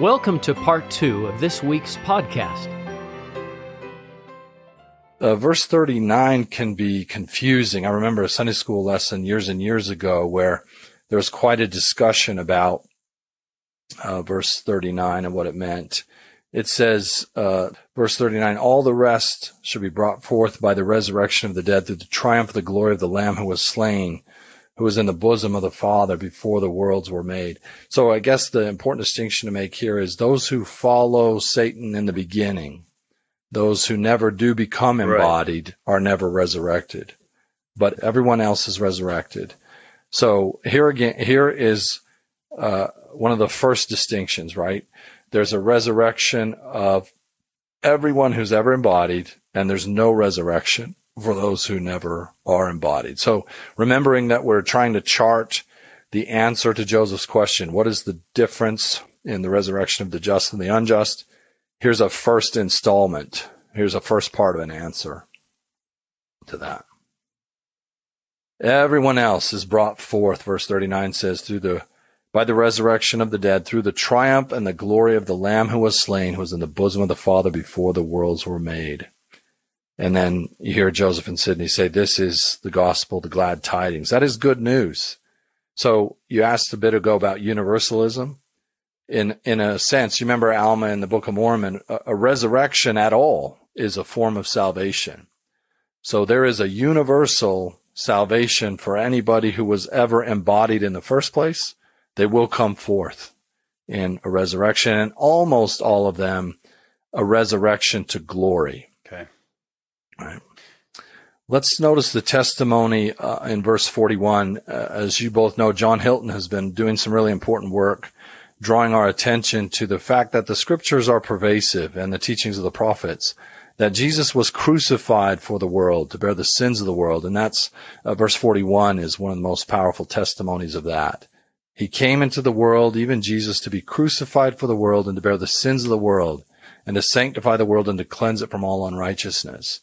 Welcome to part two of this week's podcast. Uh, verse 39 can be confusing. I remember a Sunday school lesson years and years ago where there was quite a discussion about uh, verse 39 and what it meant. It says, uh, verse 39, all the rest shall be brought forth by the resurrection of the dead through the triumph of the glory of the Lamb who was slain, who was in the bosom of the Father before the worlds were made. So I guess the important distinction to make here is those who follow Satan in the beginning, those who never do become embodied right. are never resurrected, but everyone else is resurrected. So here again, here is, uh, one of the first distinctions, right? There's a resurrection of everyone who's ever embodied, and there's no resurrection for those who never are embodied. So remembering that we're trying to chart the answer to Joseph's question, what is the difference in the resurrection of the just and the unjust? Here's a first installment. Here's a first part of an answer to that. Everyone else is brought forth, verse 39 says, through the by the resurrection of the dead, through the triumph and the glory of the Lamb who was slain, who was in the bosom of the Father before the worlds were made. And then you hear Joseph and Sidney say, This is the gospel, the glad tidings. That is good news. So you asked a bit ago about universalism. In, in a sense, you remember Alma in the Book of Mormon, a, a resurrection at all is a form of salvation. So there is a universal salvation for anybody who was ever embodied in the first place they will come forth in a resurrection, and almost all of them a resurrection to glory. Okay. Right. Let's notice the testimony uh, in verse 41. Uh, as you both know, John Hilton has been doing some really important work drawing our attention to the fact that the scriptures are pervasive and the teachings of the prophets that Jesus was crucified for the world to bear the sins of the world. And that's uh, verse 41 is one of the most powerful testimonies of that. He came into the world, even Jesus, to be crucified for the world and to bear the sins of the world and to sanctify the world and to cleanse it from all unrighteousness.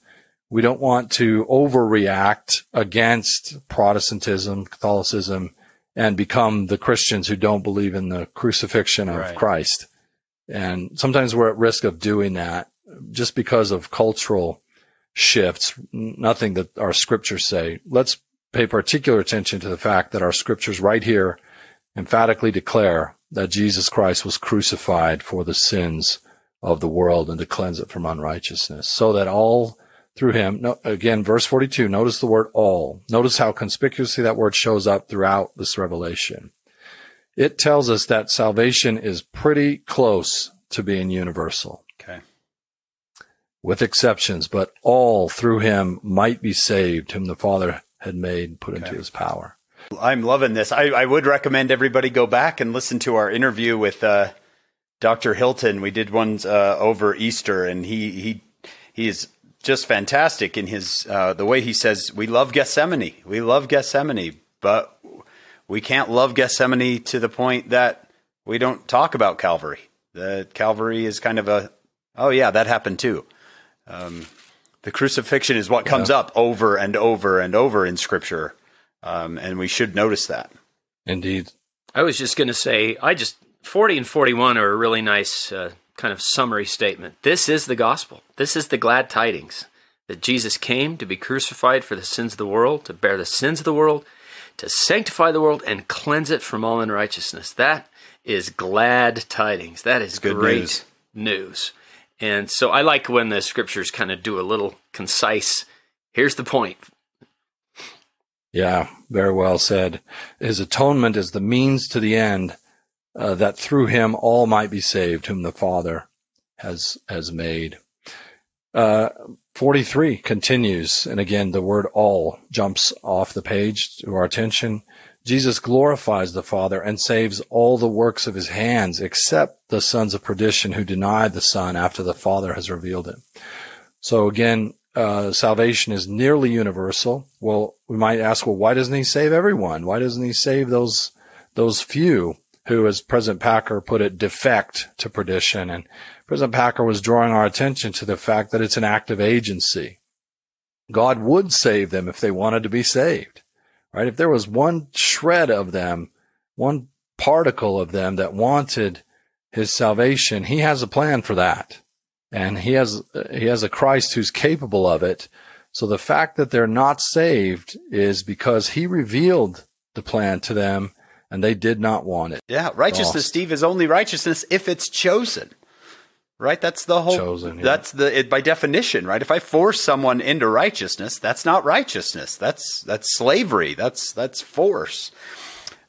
We don't want to overreact against Protestantism, Catholicism, and become the Christians who don't believe in the crucifixion of right. Christ. And sometimes we're at risk of doing that just because of cultural shifts, nothing that our scriptures say. Let's pay particular attention to the fact that our scriptures right here emphatically declare that Jesus Christ was crucified for the sins of the world and to cleanse it from unrighteousness, so that all through him, no, again, verse 42, notice the word all. Notice how conspicuously that word shows up throughout this revelation. It tells us that salvation is pretty close to being universal. Okay. With exceptions, but all through him might be saved, whom the Father had made, put okay. into his power. I'm loving this. I, I, would recommend everybody go back and listen to our interview with uh, Dr. Hilton. We did one uh, over Easter, and he he he is just fantastic in his uh, the way he says we love Gethsemane. We love Gethsemane, but we can't love Gethsemane to the point that we don't talk about Calvary. The Calvary is kind of a oh yeah that happened too. Um, the crucifixion is what comes yeah. up over and over and over in Scripture. Um, and we should notice that. Indeed. I was just going to say, I just, 40 and 41 are a really nice uh, kind of summary statement. This is the gospel. This is the glad tidings that Jesus came to be crucified for the sins of the world, to bear the sins of the world, to sanctify the world, and cleanse it from all unrighteousness. That is glad tidings. That is Good great news. news. And so I like when the scriptures kind of do a little concise, here's the point yeah, very well said. His atonement is the means to the end, uh, that through him all might be saved, whom the Father has has made. Uh, 43 continues, and again, the word all jumps off the page to our attention. Jesus glorifies the Father and saves all the works of his hands, except the sons of perdition who deny the Son after the Father has revealed it. So again, uh, salvation is nearly universal. Well, we might ask, well, why doesn't he save everyone? Why doesn't he save those those few who, as President Packer put it, defect to perdition? And President Packer was drawing our attention to the fact that it's an active agency. God would save them if they wanted to be saved, right? If there was one shred of them, one particle of them that wanted his salvation, he has a plan for that. And he has, he has a Christ who's capable of it. So the fact that they're not saved is because he revealed the plan to them and they did not want it. Yeah, righteousness. Steve, is only righteousness if it's chosen. Right? That's the whole chosen, yeah. that's the it, by definition, right? If I force someone into righteousness, that's not righteousness. That's that's slavery. That's that's force.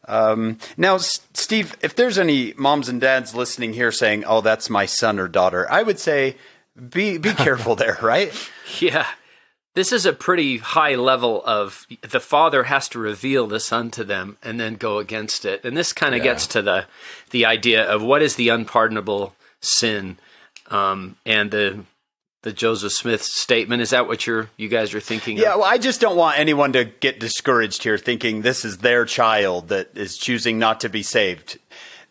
Um, now, S- Steve, if there's any moms and dads listening here saying, "Oh, that's my son or daughter," I would say, be be careful there, right? Yeah, this is a pretty high level of the father has to reveal the son to them and then go against it. And this kind of yeah. gets to the the idea of what is the unpardonable sin um, and the the Joseph Smith statement. Is that what you're you guys are thinking? Yeah, of? well, I just don't want anyone to get discouraged here, thinking this is their child that is choosing not to be saved.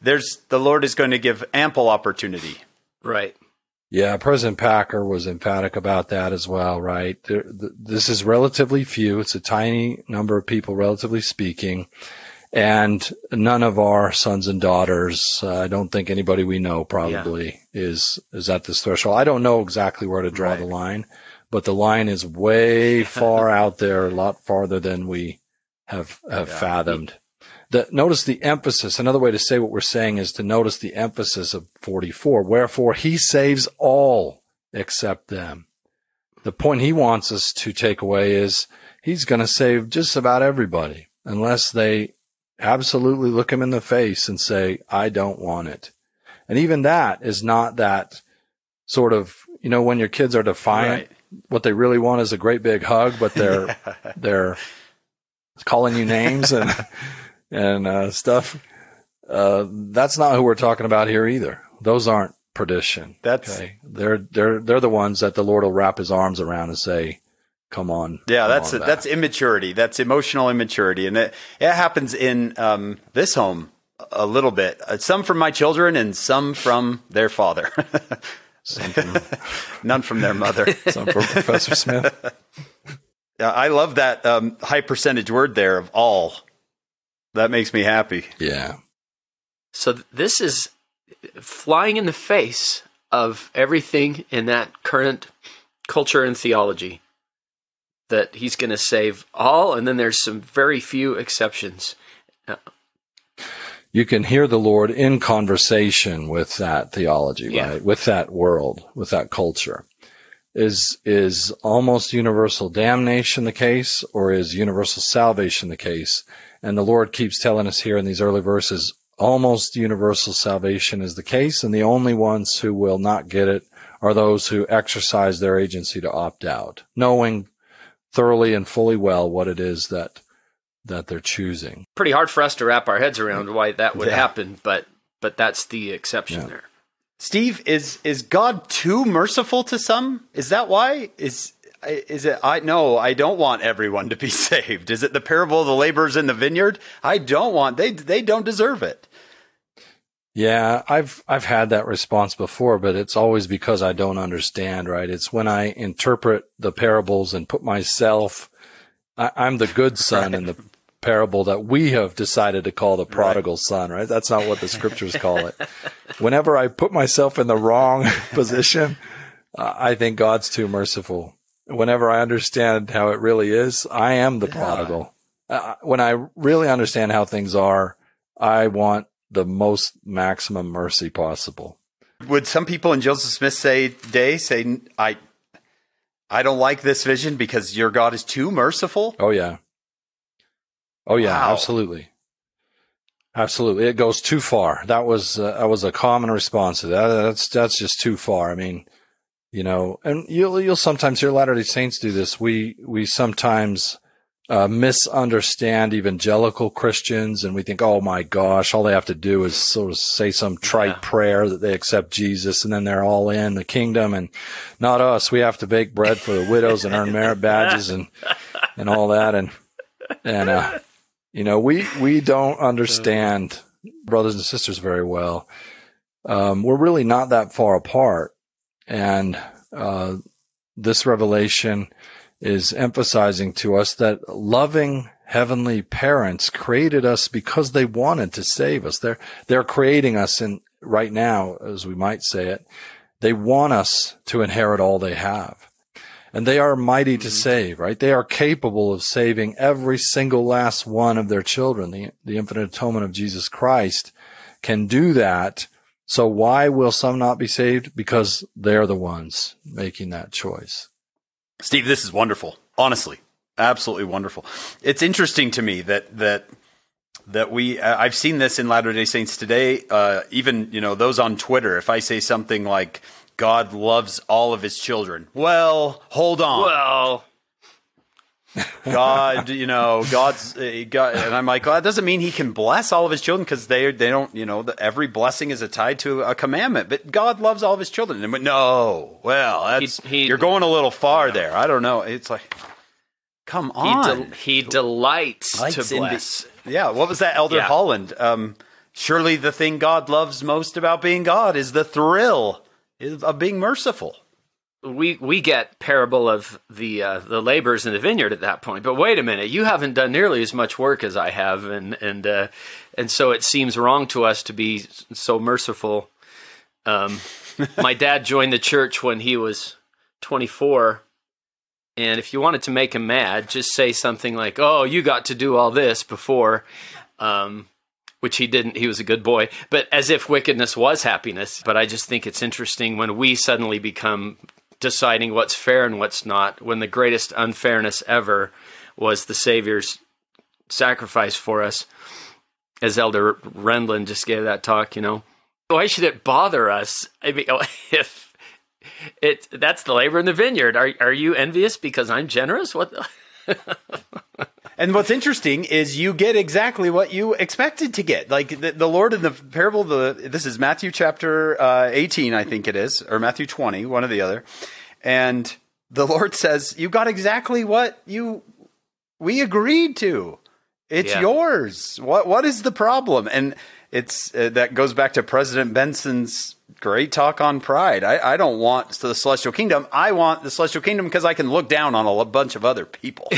There's the Lord is going to give ample opportunity. Right. Yeah, President Packer was emphatic about that as well, right? There, this is relatively few. It's a tiny number of people, relatively speaking. And none of our sons and daughters, uh, I don't think anybody we know probably yeah. is, is at this threshold. I don't know exactly where to draw right. the line, but the line is way far out there, a lot farther than we have, have yeah. fathomed the, notice the emphasis. Another way to say what we're saying is to notice the emphasis of 44. Wherefore he saves all except them. The point he wants us to take away is he's going to save just about everybody unless they absolutely look him in the face and say, I don't want it. And even that is not that sort of, you know, when your kids are defiant, right. what they really want is a great big hug, but they're, yeah. they're calling you names and, and uh, stuff. Uh, that's not who we're talking about here either. Those aren't perdition. That's okay? they're they're they're the ones that the Lord will wrap His arms around and say, "Come on." Yeah, come that's on that's immaturity. That's emotional immaturity, and it it happens in um, this home a little bit. Uh, some from my children, and some from their father. from, None from their mother. some from Professor Smith. Yeah, I love that um, high percentage word there of all that makes me happy. Yeah. So this is flying in the face of everything in that current culture and theology that he's going to save all, and then there's some very few exceptions. You can hear the Lord in conversation with that theology, yeah. right? With that world, with that culture. Is is almost universal damnation the case, or is universal salvation the case? And the Lord keeps telling us here in these early verses, almost universal salvation is the case, and the only ones who will not get it are those who exercise their agency to opt out, knowing thoroughly and fully well what it is that that they're choosing. Pretty hard for us to wrap our heads around why that would yeah. happen, but but that's the exception yeah. there. Steve, is is God too merciful to some? Is that why? Is is it I no, I don't want everyone to be saved. Is it the parable of the laborers in the vineyard? I don't want they they don't deserve it. Yeah, I've I've had that response before, but it's always because I don't understand, right? It's when I interpret the parables and put myself I, am the good son right. in the parable that we have decided to call the prodigal right. son, right? That's not what the scriptures call it. Whenever I put myself in the wrong position, uh, I think God's too merciful whenever I understand how it really is, I am the yeah. prodigal. Uh, when I really understand how things are, I want the most maximum mercy possible. Would some people in Joseph Smith's say day say I I don't like this vision because your God is too merciful? Oh yeah. Oh yeah, wow. absolutely. Absolutely. It goes too far. That was uh, that was a common response to that. That's that's just too far. I mean, you know, and you'll you'll sometimes hear Latter Day Saints do this. We we sometimes uh, misunderstand evangelical Christians, and we think, oh my gosh, all they have to do is sort of say some trite yeah. prayer that they accept Jesus, and then they're all in the kingdom. And not us. We have to bake bread for the widows and earn merit badges and and all that. And and uh, you know, we we don't understand brothers and sisters very well. Um, we're really not that far apart. And uh, this revelation is emphasizing to us that loving heavenly parents created us because they wanted to save us. They're they're creating us in right now, as we might say it. They want us to inherit all they have. And they are mighty to mm-hmm. save, right? They are capable of saving every single last one of their children. The, the infinite atonement of Jesus Christ can do that. So why will some not be saved? Because they're the ones making that choice. Steve, this is wonderful. Honestly, absolutely wonderful. It's interesting to me that that that we uh, I've seen this in Latter Day Saints today. Uh, even you know those on Twitter. If I say something like God loves all of His children, well, hold on. Well, God, you know, God's uh, God, and I'm like, well, that doesn't mean He can bless all of His children because they they don't, you know, the, every blessing is a tied to a commandment. But God loves all of His children, and no, well, that's He- he- you're going a little far there. I don't know. It's like, come he, on, he delights Delights to bless. Yeah, what was that, Elder Yeah. Holland? Um, surely the thing God loves most about being God is the thrill of being merciful. We we get parable of the uh, the laborers in the vineyard at that point. But wait a minute, you haven't done nearly as much work as I have, and and uh, and so it seems wrong to us to be so merciful. Um, my dad joined the church when he was 24. And if you wanted to make him mad, just say something like, "Oh, you got to do all this before," um, which he didn't. He was a good boy, but as if wickedness was happiness. But I just think it's interesting when we suddenly become deciding what's fair and what's not. When the greatest unfairness ever was the Savior's sacrifice for us, as Elder Renlund just gave that talk. You know, why should it bother us? I mean, if it that's the labor in the vineyard. Are are you envious because I'm generous? What? The? And what's interesting is you get exactly what you expected to get. Like the, the Lord in the parable, of the this is Matthew chapter uh, 18, I think it is, or Matthew 20, one or the other. And the Lord says, "You got exactly what you we agreed to. It's Yeah. yours. What what is the problem?" And it's uh, that goes back to President Benson's great talk on pride. I, I don't want the celestial kingdom. I want the celestial kingdom because I can look down on a bunch of other people.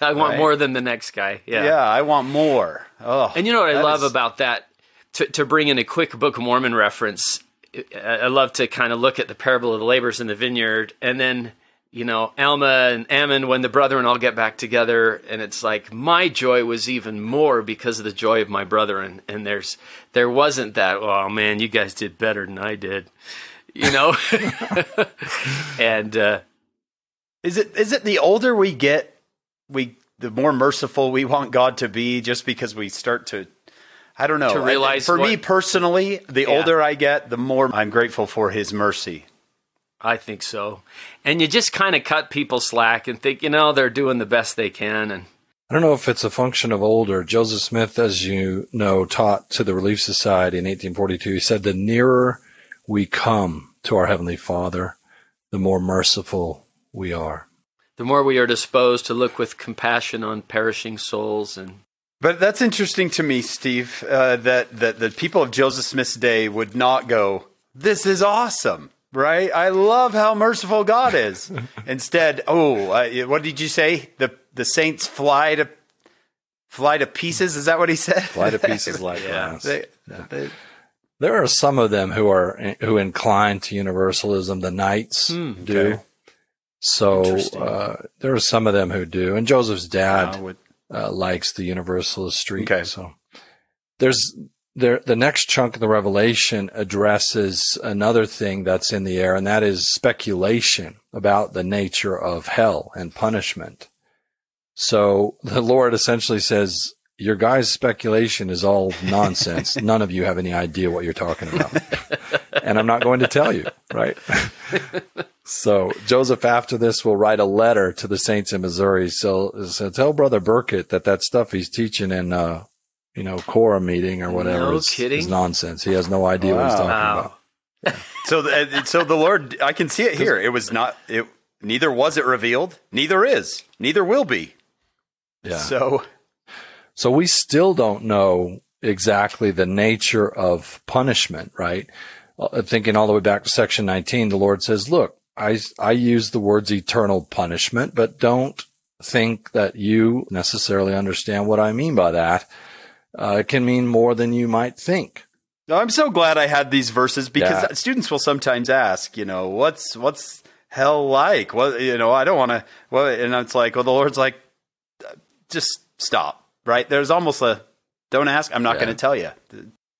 I want Right. more than the next guy. Yeah. yeah, I want more. Oh, And you know what I love is- about that? To, to bring in a quick Book of Mormon reference, I I love to kind of look at the parable of the laborers in the vineyard, and then you know Alma and Ammon when the brethren all get back together, and it's like my joy was even more because of the joy of my brethren, and there's there wasn't that oh man you guys did better than I did, you know, and uh, Is it is it the older we get, we the more merciful we want God to be, just because we start to, I don't know. To I- realize for me personally, the Yeah. older I get, the more I'm grateful for His mercy. I think so, and you just kind of cut people slack and think you know they're doing the best they can, and I don't know if it's a function of older. Joseph Smith, as you know, taught to the Relief Society in 1842. He said, the nearer we come to our Heavenly Father, the more merciful we are. the more we are disposed to look with compassion on perishing souls and But that's interesting to me, Steve. Uh, that that the people of Joseph Smith's day would not go. This is awesome, right? I love how merciful God is. Instead, oh, uh, what did you say? The the saints fly to fly to pieces. Is that what he said? Fly to pieces like Yeah. they- There are some of them who are who incline to universalism. The Knights do. okay. So uh, there are some of them who do, and Joseph's dad uh, uh, likes the universalist streak. Okay. So there's there the next chunk of the revelation addresses another thing that's in the air, and that is speculation about the nature of hell and punishment. So the Lord essentially says, Your guys' speculation is all nonsense. None of you have any idea what you're talking about. and I'm not going to tell you, right? So Joseph, after this, will write a letter to the saints in Missouri. So, so tell Brother Burkett that that stuff he's teaching in, uh, you know, quorum meeting or whatever No is, kidding? is nonsense. He has no idea what he's talking Wow. about. so the, so the Lord, I can see it here. It was not. It neither was it revealed. Neither is. Neither will be. Yeah. So So we still don't know exactly the nature of punishment, right? Uh, Thinking all the way back to section 19, the Lord says, look, I, I use the words eternal punishment, but don't think that you necessarily understand what I mean by that. Uh, it can mean more than you might think. No, I'm so glad I had these verses because Yeah. students will sometimes ask, you know, what's what's hell like? What you know, I don't want to. Well, and it's like, well, the Lord's like, just stop. Right? There's almost a don't ask. I'm not Yeah. going to tell you.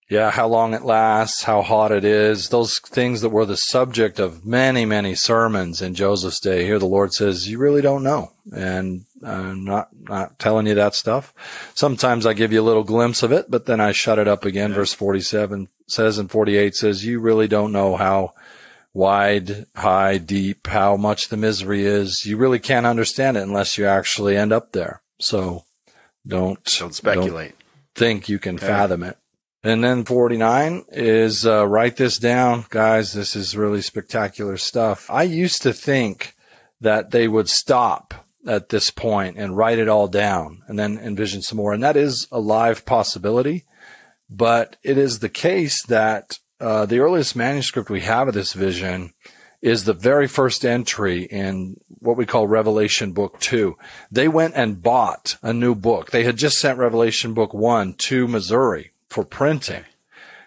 Yeah, how long it lasts, how hot it is, those things that were the subject of many, many sermons in Joseph's day. Here the Lord says, you really don't know. And I'm not, not telling you that stuff. Sometimes I give you a little glimpse of it, but then I shut it up again. Verse 47 says and 48 says, you really don't know how wide, high, deep, how much the misery is. You really can't understand it unless you actually end up there. So don't, Don't speculate. think you can fathom it. And then 49 is uh, write this down, guys. This is really spectacular stuff. I used to think that they would stop at this point and write it all down and then envision some more. And that is a live possibility. But it is the case that uh, the earliest manuscript we have of this vision is the very first entry in what we call Revelation Book 2. They went and bought a new book. They had just sent Revelation Book 1 to Missouri for printing.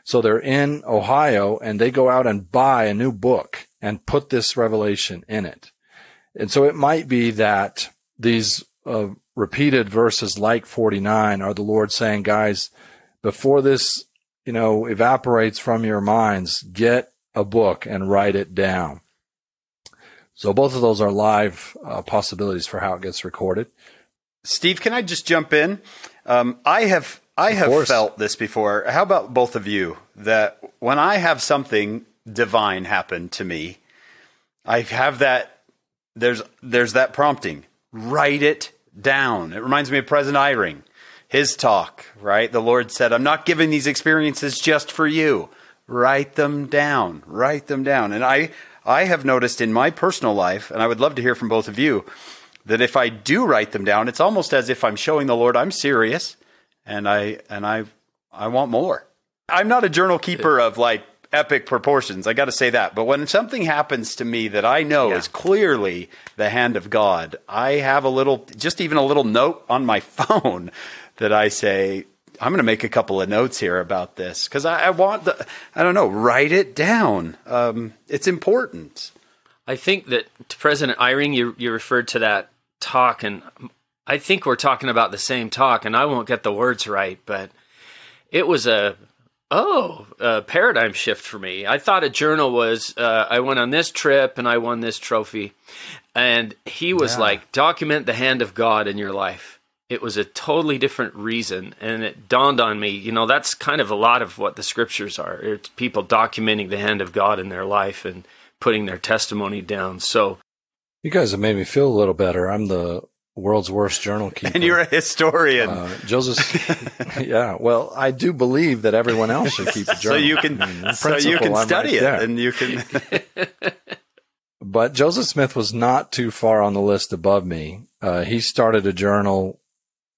So they're in Ohio and they go out and buy a new book and put this revelation in it. And so it might be that these uh, repeated verses like 49 are the Lord saying, guys, before this, you know, evaporates from your minds, get a book and write it down. So both of those are live uh, possibilities for how it gets recorded. Steve, can I just jump in? Um, I have I have felt this before. How about both of you? That when I have something divine happen to me, I have that. There's there's that prompting. Write it down. It reminds me of President Eyring, his talk. Right, the Lord said, "I'm not giving these experiences just for you. Write them down. Write them down." And I I have noticed in my personal life, and I would love to hear from both of you that if I do write them down, it's almost as if I'm showing the Lord I'm serious and I and I I want more. I'm not a journal keeper of like epic proportions. I got to say that. But when something happens to me that I know Yeah. is clearly the hand of God, I have a little just even a little note on my phone that I say I'm going to make a couple of notes here about this because I, I want the I don't know write it down. Um, it's important. I think that President Eyring, you you referred to that talk, and I think we're talking about the same talk, and I won't get the words right, but it was a oh a paradigm shift for me. I thought a journal was uh, I went on this trip and I won this trophy, and he was like document the hand of God in your life. It was a totally different reason, and it dawned on me. You know, that's kind of a lot of what the scriptures are. It's people documenting the hand of God in their life and putting their testimony down. So You guys have made me feel a little better. I'm the world's worst journal keeper. And you're a historian. uh, Joseph. yeah. Well, I do believe that everyone else should keep a journal. so you can I mean, so you can I'm study right it and you can But Joseph Smith was not too far on the list above me. Uh, he started a journal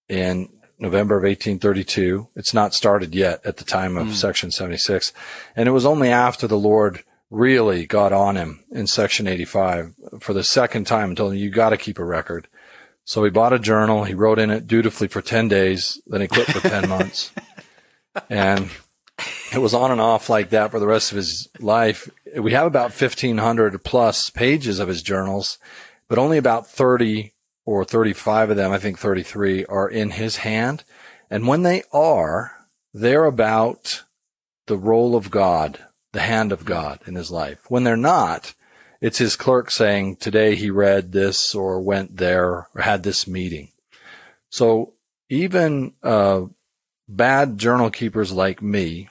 in November of 1832. It's not started yet at the time of Section 76. And it was only after the Lord really got on him in Section 85 for the second time and told him, you got to keep a record. So he bought a journal. He wrote in it dutifully for 10 days. Then he quit for 10 months. And it was on and off like that for the rest of his life. We have about 1500 plus pages of his journals, but only about 30 or 35 of them, I think 33 are in his hand. And when they are, they're about the role of God, the hand of God in his life. When they're not, it's his clerk saying, today he read this or went there or had this meeting. So even, uh, bad journal keepers like me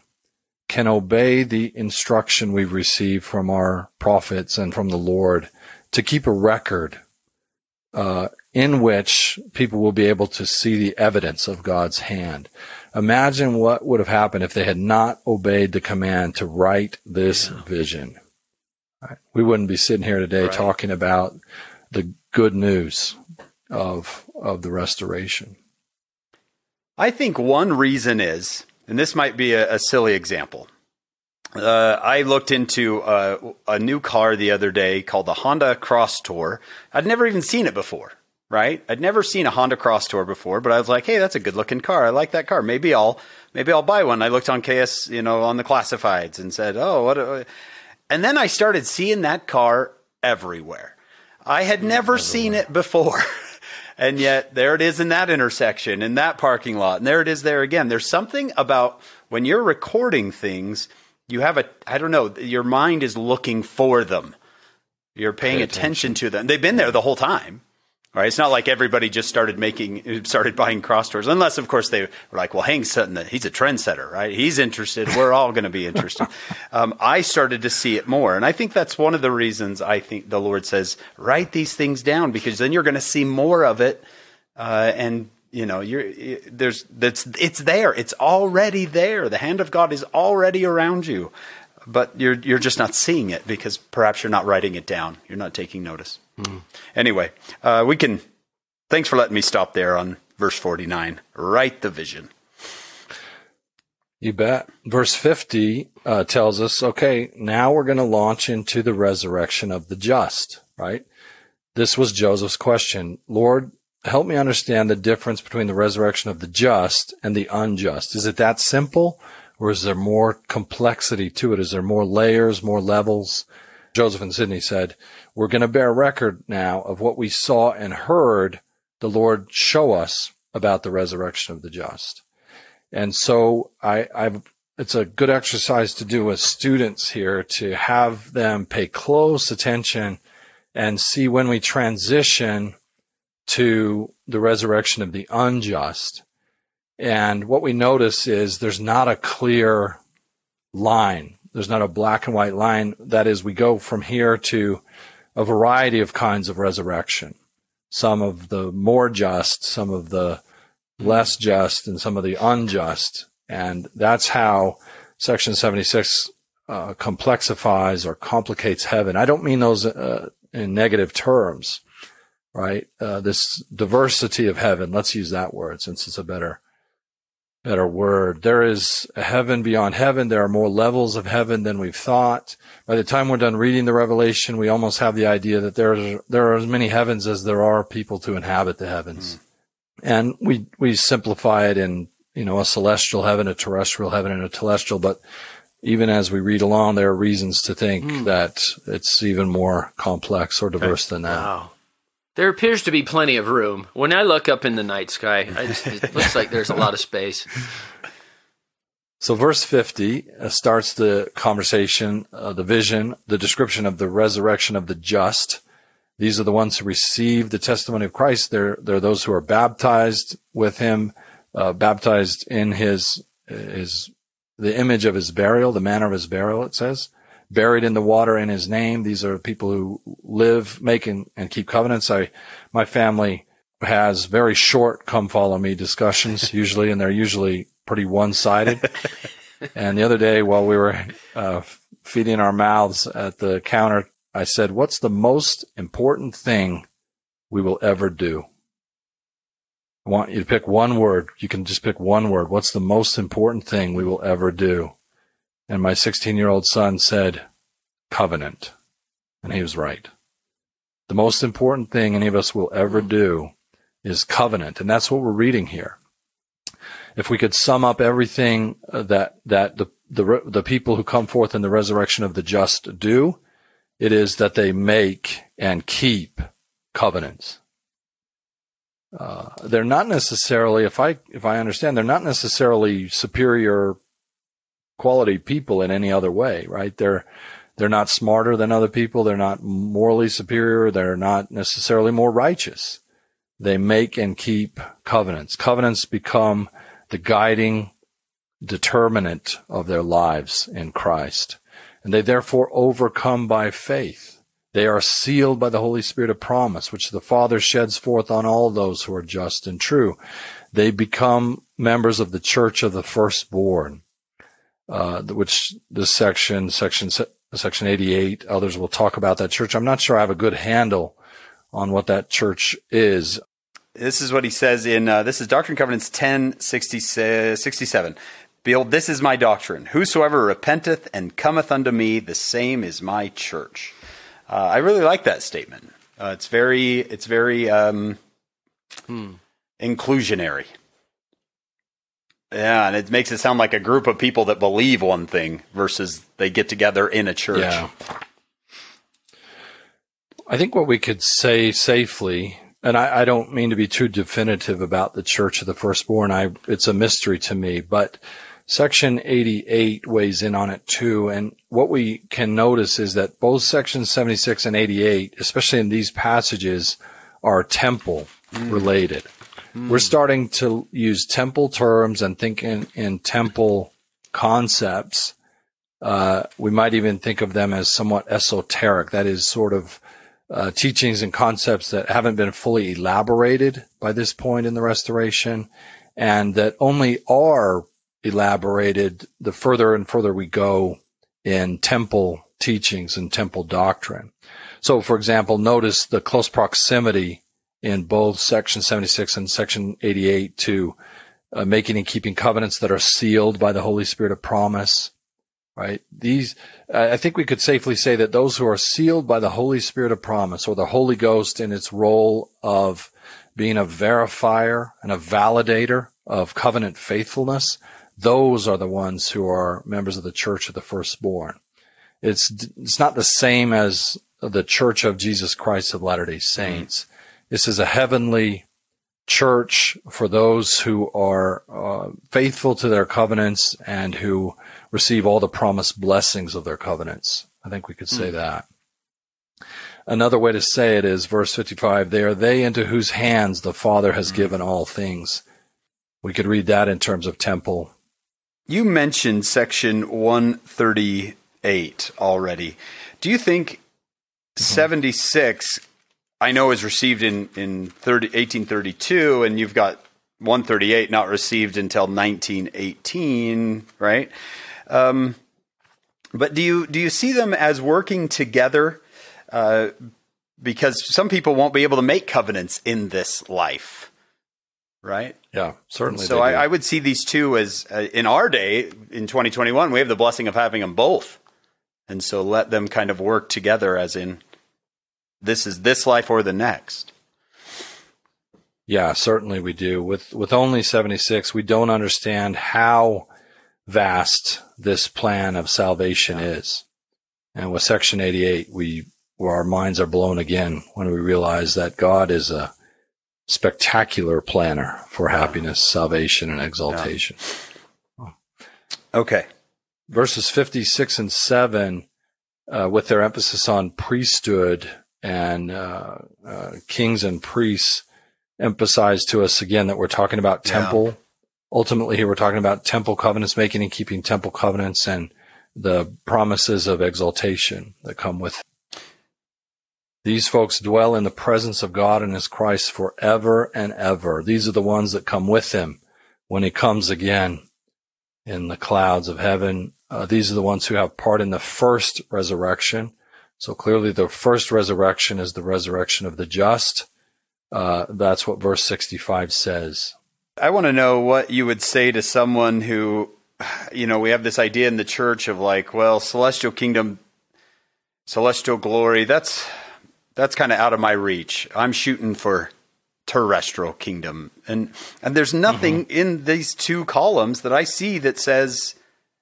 can obey the instruction we've received from our prophets and from the Lord to keep a record uh, in which people will be able to see the evidence of God's hand. Imagine what would have happened if they had not obeyed the command to write this vision. Right? We wouldn't be sitting here today Right. talking about the good news of of the restoration. I think one reason is, and this might be a, a silly example. Uh, I looked into uh, a new car the other day called the Honda Crosstour. I'd never even seen it before. right? I'd never seen a Honda Crosstour before, but I was like, hey, that's a good looking car. I like that car. Maybe I'll maybe I'll buy one. I looked on KSL, you know, on the classifieds and said, oh, what? A, and then I started seeing that car everywhere. I had never seen it before. and yet there it is in that intersection, in that parking lot. And there it is there again. There's something about when you're recording things, you have a, I don't know, your mind is looking for them. You're paying attention. attention to them. They've been there the whole time. Right? It's not like everybody just started making, started buying cross unless of course they were like, well, Hank's he's a trendsetter, right? He's interested. We're all going to be interested. um, I started to see it more. And I think that's one of the reasons I think the Lord says, write these things down because then you're going to see more of it. Uh, and you know, you're, there's, that's, it's there. It's already there. The hand of God is already around you, but you're, you're just not seeing it because perhaps you're not writing it down. You're not taking notice. Anyway, uh, we can. Thanks for letting me stop there on verse 49. Write the vision. You bet. Verse 50 uh, tells us okay, now we're going to launch into the resurrection of the just, right? This was Joseph's question. Lord, help me understand the difference between the resurrection of the just and the unjust. Is it that simple? Or is there more complexity to it? Is there more layers, more levels? Joseph and Sidney said, we're going to bear record now of what we saw and heard the Lord show us about the resurrection of the just. And so I, I've, it's a good exercise to do with students here to have them pay close attention and see when we transition to the resurrection of the unjust. And what we notice is there's not a clear line. There's not a black and white line. That is, we go from here to a variety of kinds of resurrection. Some of the more just, some of the less just, and some of the unjust. And that's how Section 76 uh, complexifies or complicates heaven. I don't mean those uh, in negative terms, right? Uh, this diversity of heaven, let's use that word since it's a better better word. There is a heaven beyond heaven. There are more levels of heaven than we've thought. By the time we're done reading the Revelation, we almost have the idea that there are, there are as many heavens as there are people to inhabit the heavens. Mm. And we, we simplify it in, you know, a celestial heaven, a terrestrial heaven, and a telestial. But even as we read along, there are reasons to think mm. that it's even more complex or diverse okay. than that. Wow. There appears to be plenty of room. When I look up in the night sky, just, it looks like there's a lot of space. So, verse 50 uh, starts the conversation, uh, the vision, the description of the resurrection of the just. These are the ones who receive the testimony of Christ. They're, they're those who are baptized with him, uh, baptized in his, his, the image of his burial, the manner of his burial, it says buried in the water in his name. These are people who live, make and, and keep covenants. I, my family has very short come follow me discussions usually, and they're usually pretty one sided. and the other day while we were, uh, feeding our mouths at the counter, I said, what's the most important thing we will ever do? I want you to pick one word. You can just pick one word. What's the most important thing we will ever do? And my 16 year old son said, covenant. And he was right. The most important thing any of us will ever do is covenant. And that's what we're reading here. If we could sum up everything uh, that, that the, the, the people who come forth in the resurrection of the just do, it is that they make and keep covenants. Uh, they're not necessarily, if I if I understand, they're not necessarily superior quality people in any other way, right? They're they're not smarter than other people. They're not morally superior. They're not necessarily more righteous. They make and keep covenants. Covenants become the guiding determinant of their lives in Christ. And they therefore overcome by faith. They are sealed by the Holy Spirit of promise, which the Father sheds forth on all those who are just and true. They become members of the church of the firstborn uh, which this section, section section 88, others will talk about that church. I'm not sure I have a good handle on what that church is. This is what he says in uh, this is Doctrine and Covenants 10 67. Behold, this is my doctrine. Whosoever repenteth and cometh unto me, the same is my church. Uh, I really like that statement. Uh, it's very, it's very, um, hmm. inclusionary. Yeah, and it makes it sound like a group of people that believe one thing versus they get together in a church. Yeah. I think what we could say safely, and I, I, don't mean to be too definitive about the Church of the Firstborn. I it's a mystery to me, but Section 88 weighs in on it too. And what we can notice is that both sections 76 and 88, especially in these passages, are temple related. Mm. We're starting to use temple terms and think in, in temple concepts. Uh, we might even think of them as somewhat esoteric. That is sort of uh, teachings and concepts that haven't been fully elaborated by this point in the restoration and that only are elaborated the further and further we go in temple teachings and temple doctrine. So, for example, notice the close proximity in both section 76 and section 88 to uh, making and keeping covenants that are sealed by the Holy Spirit of promise, right? These, I think we could safely say that those who are sealed by the Holy Spirit of promise or the Holy Ghost in its role of being a verifier and a validator of covenant faithfulness, those are the ones who are members of the church of the firstborn. It's, it's not the same as the church of Jesus Christ of Latter-day Saints. This is a heavenly church for those who are uh, faithful to their covenants and who receive all the promised blessings of their covenants. I think we could say mm. that. Another way to say it is verse 55, they are they into whose hands the Father has mm. given all things. We could read that in terms of temple. You mentioned section 138 already. Do you think mm-hmm. 76 I know is received in, in 30, 1832 and you've got 138 not received until 1918, right? Um, but do you do you see them as working together? Uh, because some people won't be able to make covenants in this life, right? Yeah, certainly. So I, I, would see these two as uh, in our day in 2021 we have the blessing of having them both, and so let them kind of work together, as in this is this life or the next. Yeah, certainly we do. With with only 76, we don't understand how vast this plan of salvation is. And with section 88, we, our minds are blown again when we realize that God is a spectacular planner for happiness, salvation, and exaltation. Yeah. Okay. Verses 56 and 7, uh, with their emphasis on priesthood and uh, uh, kings and priests, emphasize to us again that we're talking about temple yeah ultimately here we're talking about temple covenants, making and keeping temple covenants and the promises of exaltation that come with it. These folks dwell in the presence of God and his Christ forever and ever. These are the ones that come with him when he comes again in the clouds of heaven. Uh, these are the ones who have part in the first resurrection. So clearly the first resurrection is the resurrection of the just. Uh, that's what verse 65 says. I want to know what you would say to someone who, you know, we have this idea in the church of like, well, celestial kingdom, celestial glory, that's that's kind of out of my reach. I'm shooting for terrestrial kingdom. And and there's nothing mm-hmm. in these two columns that I see that says,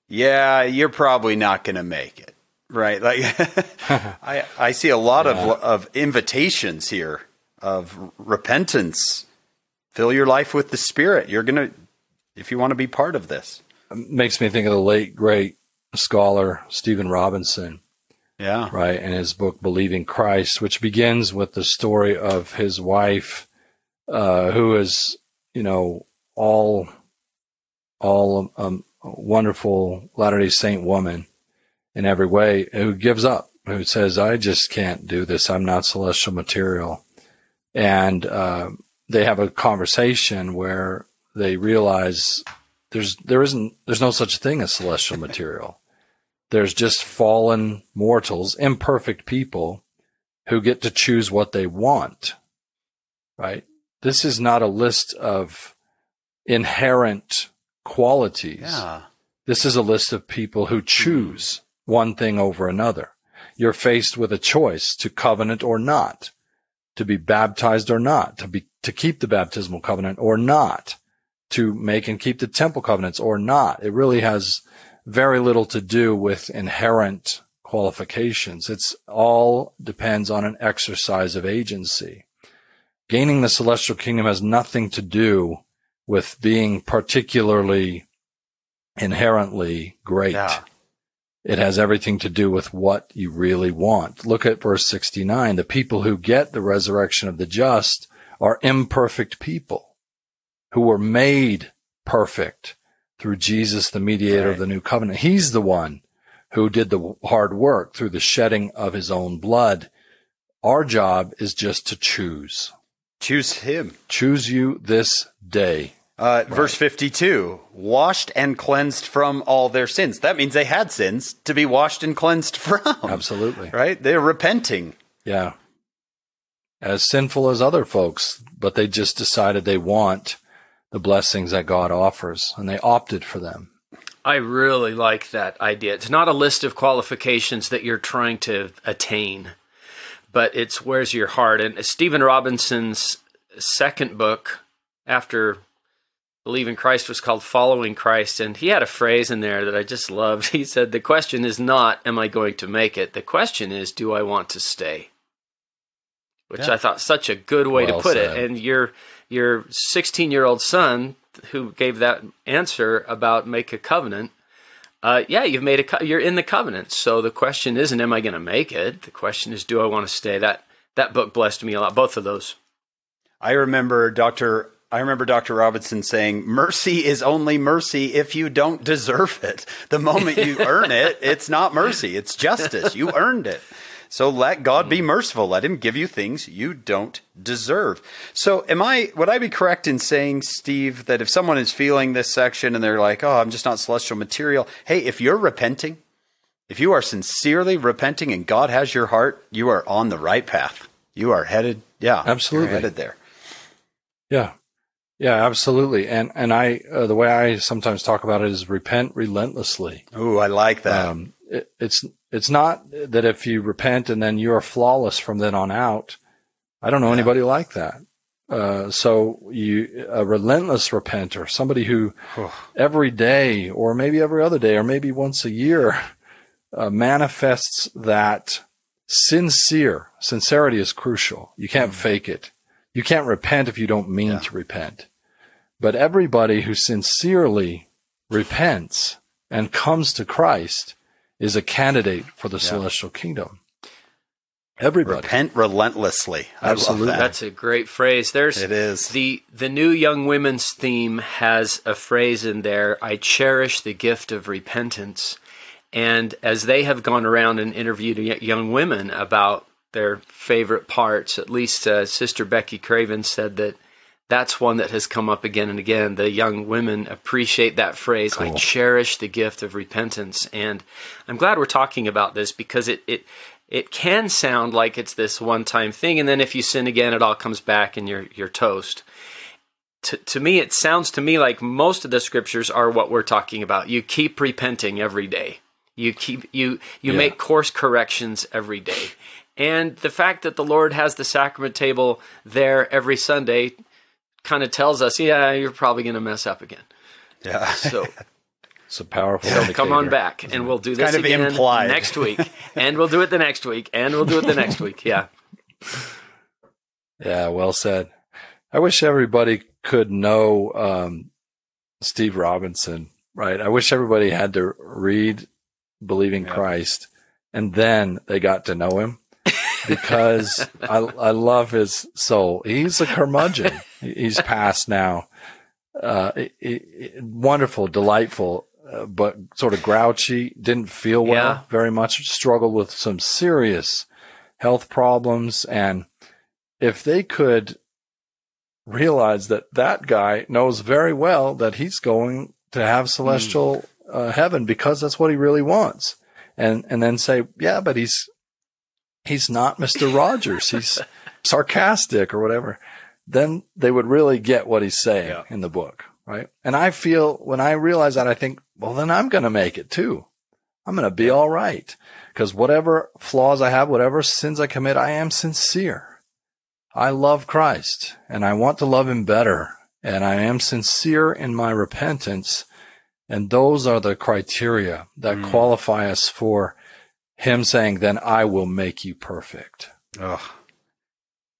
yeah, you're probably not going to make it. Right? Like I I see a lot yeah. of of invitations here of repentance fill your life with the Spirit. You're going to, if you want to be part of this. It makes me think of the late, great scholar Stephen Robinson. Yeah. Right. And his book, Believing Christ, which begins with the story of his wife, uh, who is, you know, all, all um, wonderful Latter day Saint woman in every way, who gives up, who says, I just can't do this. I'm not celestial material. And, uh, they have a conversation where they realize there's there isn't there's no such thing as celestial material. There's just fallen mortals, imperfect people who get to choose what they want. Right? This is not a list of inherent qualities. Yeah. This is a list of people who choose one thing over another. You're faced with a choice to covenant or not to be baptized or not, to be, to keep the baptismal covenant or not, to make and keep the temple covenants or not. It really has very little to do with inherent qualifications. It's all depends on an exercise of agency. Gaining the celestial kingdom has nothing to do with being particularly inherently great. Yeah. It has everything to do with what you really want. Look at verse 69. The people who get the resurrection of the just are imperfect people who were made perfect through Jesus, the mediator Right. of the new covenant. He's the one who did the hard work through the shedding of his own blood. Our job is just to choose. Choose him. Choose you this day. Uh, Verse 52 washed and cleansed from all their sins. That means they had sins to be washed and cleansed from. Absolutely. Right? They're repenting. Yeah. As sinful as other folks, but they just decided they want the blessings that God offers and they opted for them. I really like that idea. It's not a list of qualifications that you're trying to attain, but it's where's your heart. And Stephen Robinson's second book after Believing in Christ was called Following Christ. And he had a phrase in there that I just loved. He said, The question is not, Am I going to make it? The question is, Do I want to stay? Which Yeah. I thought such a good way Well to put said. it. And your your 16 year old son who gave that answer about make a covenant uh, yeah, you've made a co- you're in the covenant. So the question isn't, am I going to make it? The question is, do I want to stay? That that book blessed me a lot. Both of those. I remember Dr. I remember Dr. Robinson saying, "Mercy is only mercy if you don't deserve it. The moment you earn it, it's not mercy; it's justice. You earned it. So let God be hmm. merciful. Let Him give you things you don't deserve." So, am I? Would I be correct in saying, Steve, that if someone is feeling this section and they're like, "Oh, I'm just not celestial material," hey, if you're repenting, if you are sincerely repenting and God has your heart, you are on the right path. You are headed, yeah, you're Absolutely. headed there. Yeah. Yeah, absolutely. And, and I, uh, the way I sometimes talk about it is repent relentlessly. Ooh, I like that. Um, it, it's, it's not that if you repent and then you're flawless from then on out. I don't know anybody like that. Uh, so you, a relentless repenter, somebody who every day or maybe every other day or maybe once a year, uh, manifests that sincere, sincerity is crucial. You can't fake it. You can't repent if you don't mean Yeah. to repent. But everybody who sincerely repents and comes to Christ is a candidate for the celestial kingdom. Everybody. Repent relentlessly. I Absolutely. love that. That's a great phrase. There's It is. the the new young women's theme has a phrase in there. I cherish the gift of repentance. And as they have gone around and interviewed young women about their favorite parts, at least uh, Sister Becky Craven said that that's one that has come up again and again. The young women appreciate that phrase. I cherish the gift of repentance, and I'm glad we're talking about this because it it it can sound like it's this one time thing, and then if you sin again, it all comes back and you're you're toast. To, to me, it sounds to me like most of the scriptures are what we're talking about. You keep repenting every day. You keep you you Yeah. make course corrections every day. And the fact that the Lord has the sacrament table there every Sunday kind of tells us, yeah, you're probably going to mess up again. yeah. So It's a powerful come on back and we'll do this kind of again implied. next week. And we'll do it the next week. And we'll do it the next week. Yeah. Yeah, well said. I wish everybody could know um, Steve Robinson, right? I wish everybody had to read Believing Yeah. Christ and then they got to know him because I, I love his soul. He's a curmudgeon. He's passed now. Uh, it- it- wonderful, delightful, uh, but sort of grouchy, didn't feel well Yeah. very much, struggled with some serious health problems. And if they could realize that that guy knows very well that he's going to have celestial uh, heaven because that's what he really wants. And, and then say, yeah, but he's, he's not Mr. Rogers. He's sarcastic or whatever. Then they would really get what he's saying Yeah. in the book. Right. And I feel when I realize that, I think, well, then I'm going to make it too. I'm going to be all right because whatever flaws I have, whatever sins I commit, I am sincere. I love Christ and I want to love him better and I am sincere in my repentance. And those are the criteria that mm. qualify us for him saying, then I will make you perfect. Oh,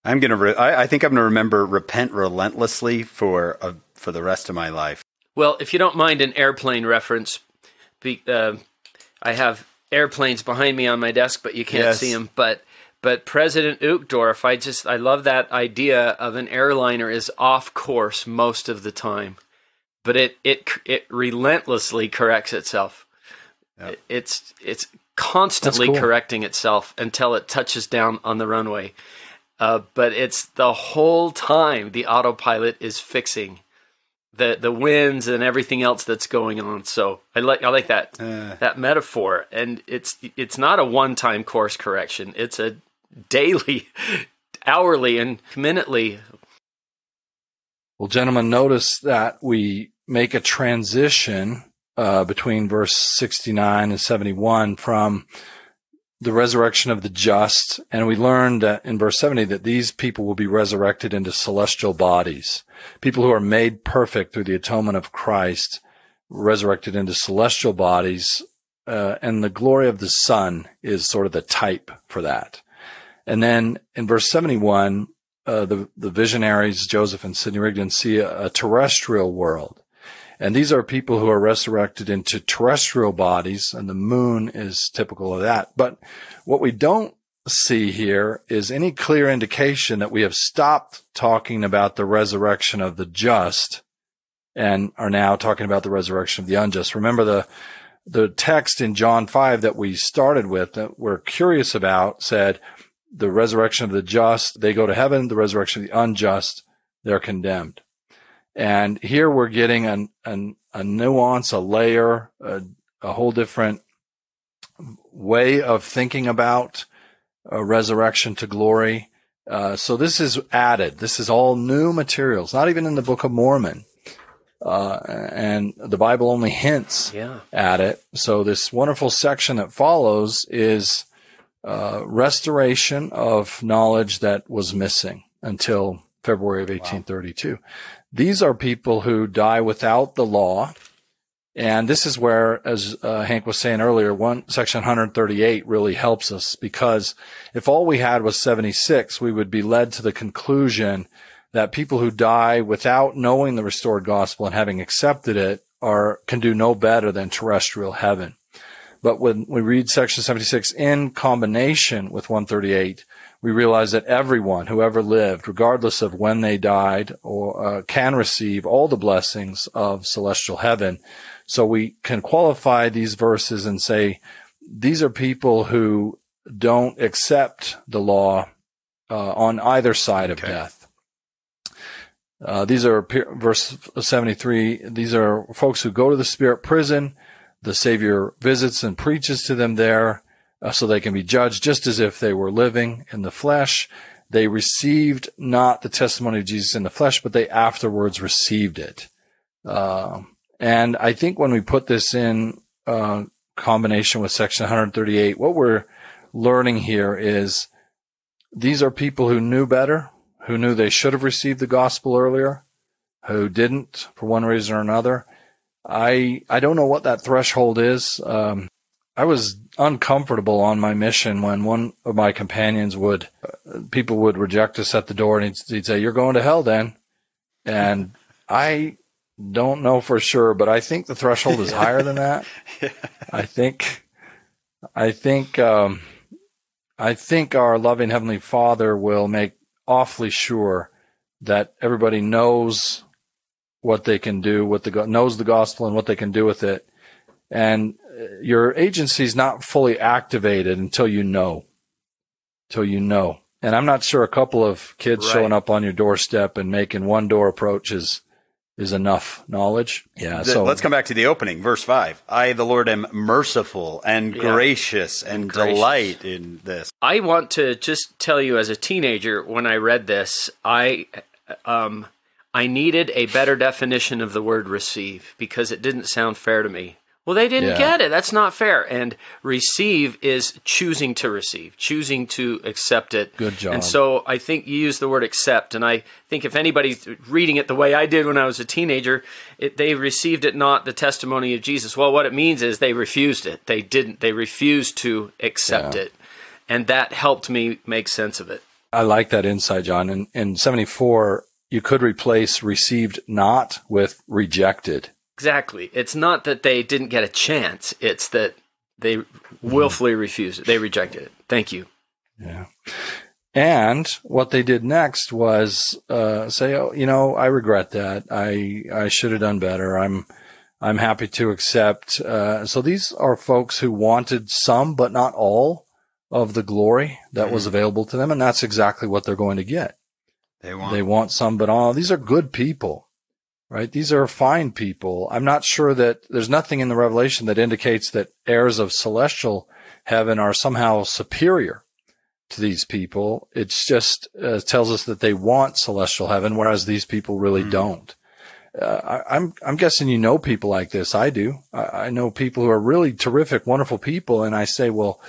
I'm going to, re- I, I, think I'm going to remember repent relentlessly for, uh, for the rest of my life. Well, if you don't mind an airplane reference, be, uh, I have airplanes behind me on my desk, but you can't yes. see them. But but President Uchtdorf, I just I love that idea of an airliner is off course most of the time, but it it it relentlessly corrects itself. Yep. It's it's constantly cool. correcting itself until it touches down on the runway. Uh, but it's the whole time the autopilot is fixing the the winds and everything else that's going on. So I like I like that uh. that metaphor, and it's it's not a one time course correction. It's a daily, hourly, and minutely. Well, gentlemen, notice that we make a transition uh, between verse 69 and 71 from the resurrection of the just. And we learned in verse 70 that these people will be resurrected into celestial bodies. People who are made perfect through the atonement of Christ, resurrected into celestial bodies. Uh, and the glory of the sun is sort of the type for that. And then in verse 71, uh, the, the visionaries, Joseph and Sidney Rigdon, see a, a terrestrial world. And these are people who are resurrected into terrestrial bodies, and the moon is typical of that. But what we don't see here is any clear indication that we have stopped talking about the resurrection of the just and are now talking about the resurrection of the unjust. Remember the the text in John 5 that we started with that we're curious about said, the resurrection of the just, they go to heaven. The resurrection of the unjust, they're condemned. And here we're getting an, an, a nuance, a layer, a, a whole different way of thinking about a resurrection to glory. Uh, so this is added. This is all new materials, not even in the Book of Mormon. Uh, and the Bible only hints yeah. at it. So this wonderful section that follows is uh, restoration of knowledge that was missing until February of 1832. Wow. These are people who die without the law. And this is where, as uh, Hank was saying earlier, one section 138 really helps us because if all we had was 76, we would be led to the conclusion that people who die without knowing the restored gospel and having accepted it are can do no better than terrestrial heaven. But when we read section 76 in combination with 138, we realize that everyone who ever lived, regardless of when they died, or uh, can receive all the blessings of celestial heaven. So we can qualify these verses and say these are people who don't accept the law uh, on either side of okay. death. Uh, these are verse 73. These are folks who go to the spirit prison the Savior visits and preaches to them there uh, so they can be judged just as if they were living in the flesh. They received not the testimony of Jesus in the flesh, but they afterwards received it. Uh, and I think when we put this in uh, combination with section 138, what we're learning here is these are people who knew better, who knew they should have received the gospel earlier, who didn't for one reason or another, I I don't know what that threshold is. Um, I was uncomfortable on my mission when one of my companions would uh, people would reject us at the door and he'd, he'd say, "You're going to hell, then," and I don't know for sure, but I think the threshold is higher than that. I think I think um, I think our loving heavenly Father will make awfully sure that everybody knows what they can do, what the knows the gospel and what they can do with it. And your agency is not fully activated until you know, until you know. And I'm not sure a couple of kids right. showing up on your doorstep and making one door approach is is enough knowledge. Yeah. So let's come back to the opening, verse five. I, the Lord, am merciful and yeah. gracious and gracious. delight in this. I want to just tell you, as a teenager, when I read this, I um, I needed a better definition of the word receive because it didn't sound fair to me. Well, they didn't Yeah. get it. That's not fair. And receive is choosing to receive, choosing to accept it. Good job. And so I think you use the word accept. And I think if anybody's reading it the way I did when I was a teenager, it, they received it not the testimony of Jesus. Well, what it means is they refused it. They didn't. They refused to accept Yeah. it. And that helped me make sense of it. I like that insight, John. In, in 74, you could replace received not with rejected. Exactly. It's not that they didn't get a chance. It's that they willfully refused it. They rejected it. Thank you. Yeah. And what they did next was uh, say, "Oh, you know, I regret that. I I should have done better. I'm I'm happy to accept." Uh, so these are folks who wanted some, but not all, of the glory that was available to them, and that's exactly what they're going to get. They want. They want some, but all. These are good people, right? These are fine people. I'm not sure that there's nothing in the Revelation that indicates that heirs of celestial heaven are somehow superior to these people. It's just uh, tells us that they want celestial heaven, whereas these people really don't. Uh, I, I'm I'm guessing you know people like this. I do. I, I know people who are really terrific, wonderful people, and I say, well,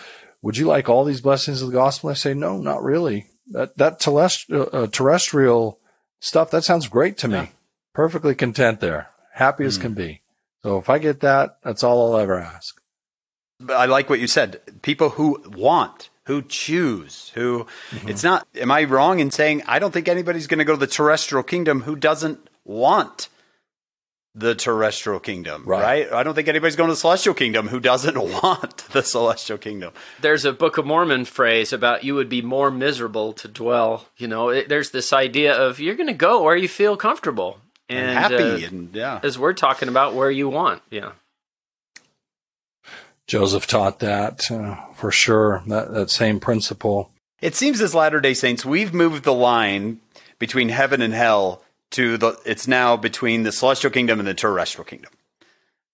would you like all these blessings of the gospel? I say, no, not really. That that terrestrial, uh, terrestrial stuff that sounds great to me. Yeah. Perfectly content there, happy as hmm. can be. So if I get that, that's all I'll ever ask. I like what you said. People who want, who choose, who mm-hmm. it's not. Am I wrong in saying I don't think anybody's going to go to the terrestrial kingdom who doesn't want the terrestrial kingdom, Right. right? I don't think anybody's going to the celestial kingdom who doesn't want the celestial kingdom. There's a Book of Mormon phrase about you would be more miserable to dwell. You know, it, there's this idea of you're going to go where you feel comfortable and, And, happy uh, and yeah. as we're talking about where you want. Yeah. Joseph taught that uh, for sure. That that same principle. It seems as Latter Day Saints, we've moved the line between heaven and hell to the. It's now between the celestial kingdom and the terrestrial kingdom.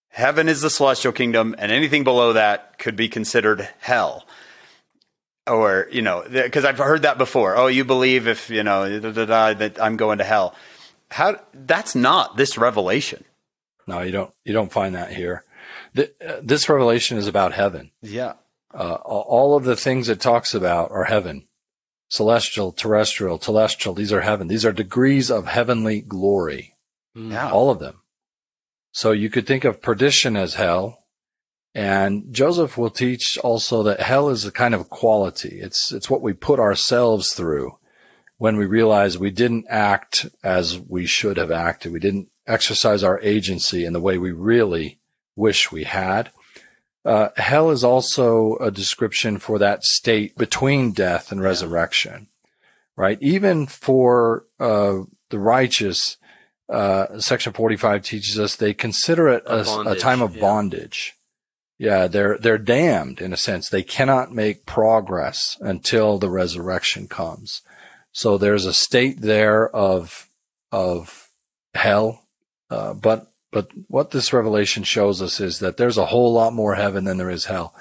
Heaven is the celestial kingdom, and anything below that could be considered hell. Or you know, because I've heard that before. Oh, you believe if you know da, da, da, that I'm going to hell. How? That's not this revelation. No, you don't. You don't find that here. Th- uh, this revelation is about heaven. Yeah. Uh, all of the things it talks about are heaven, celestial, terrestrial, telestial. These are heaven. These are degrees of heavenly glory. Yeah. All of them. So you could think of perdition as hell. And Joseph will teach also that hell is a kind of quality. It's, it's what we put ourselves through when we realize we didn't act as we should have acted. We didn't exercise our agency in the way we really wish we had. Uh, hell is also a description for that state between death and resurrection, right? Even for uh, the righteous, uh, section 45 teaches us they consider it A a, a time of yeah. bondage. Yeah, they're they're damned in a sense. They cannot make progress until the resurrection comes. So there's a state there of of hell, uh, but but what this revelation shows us is that there's a whole lot more heaven than there is hell.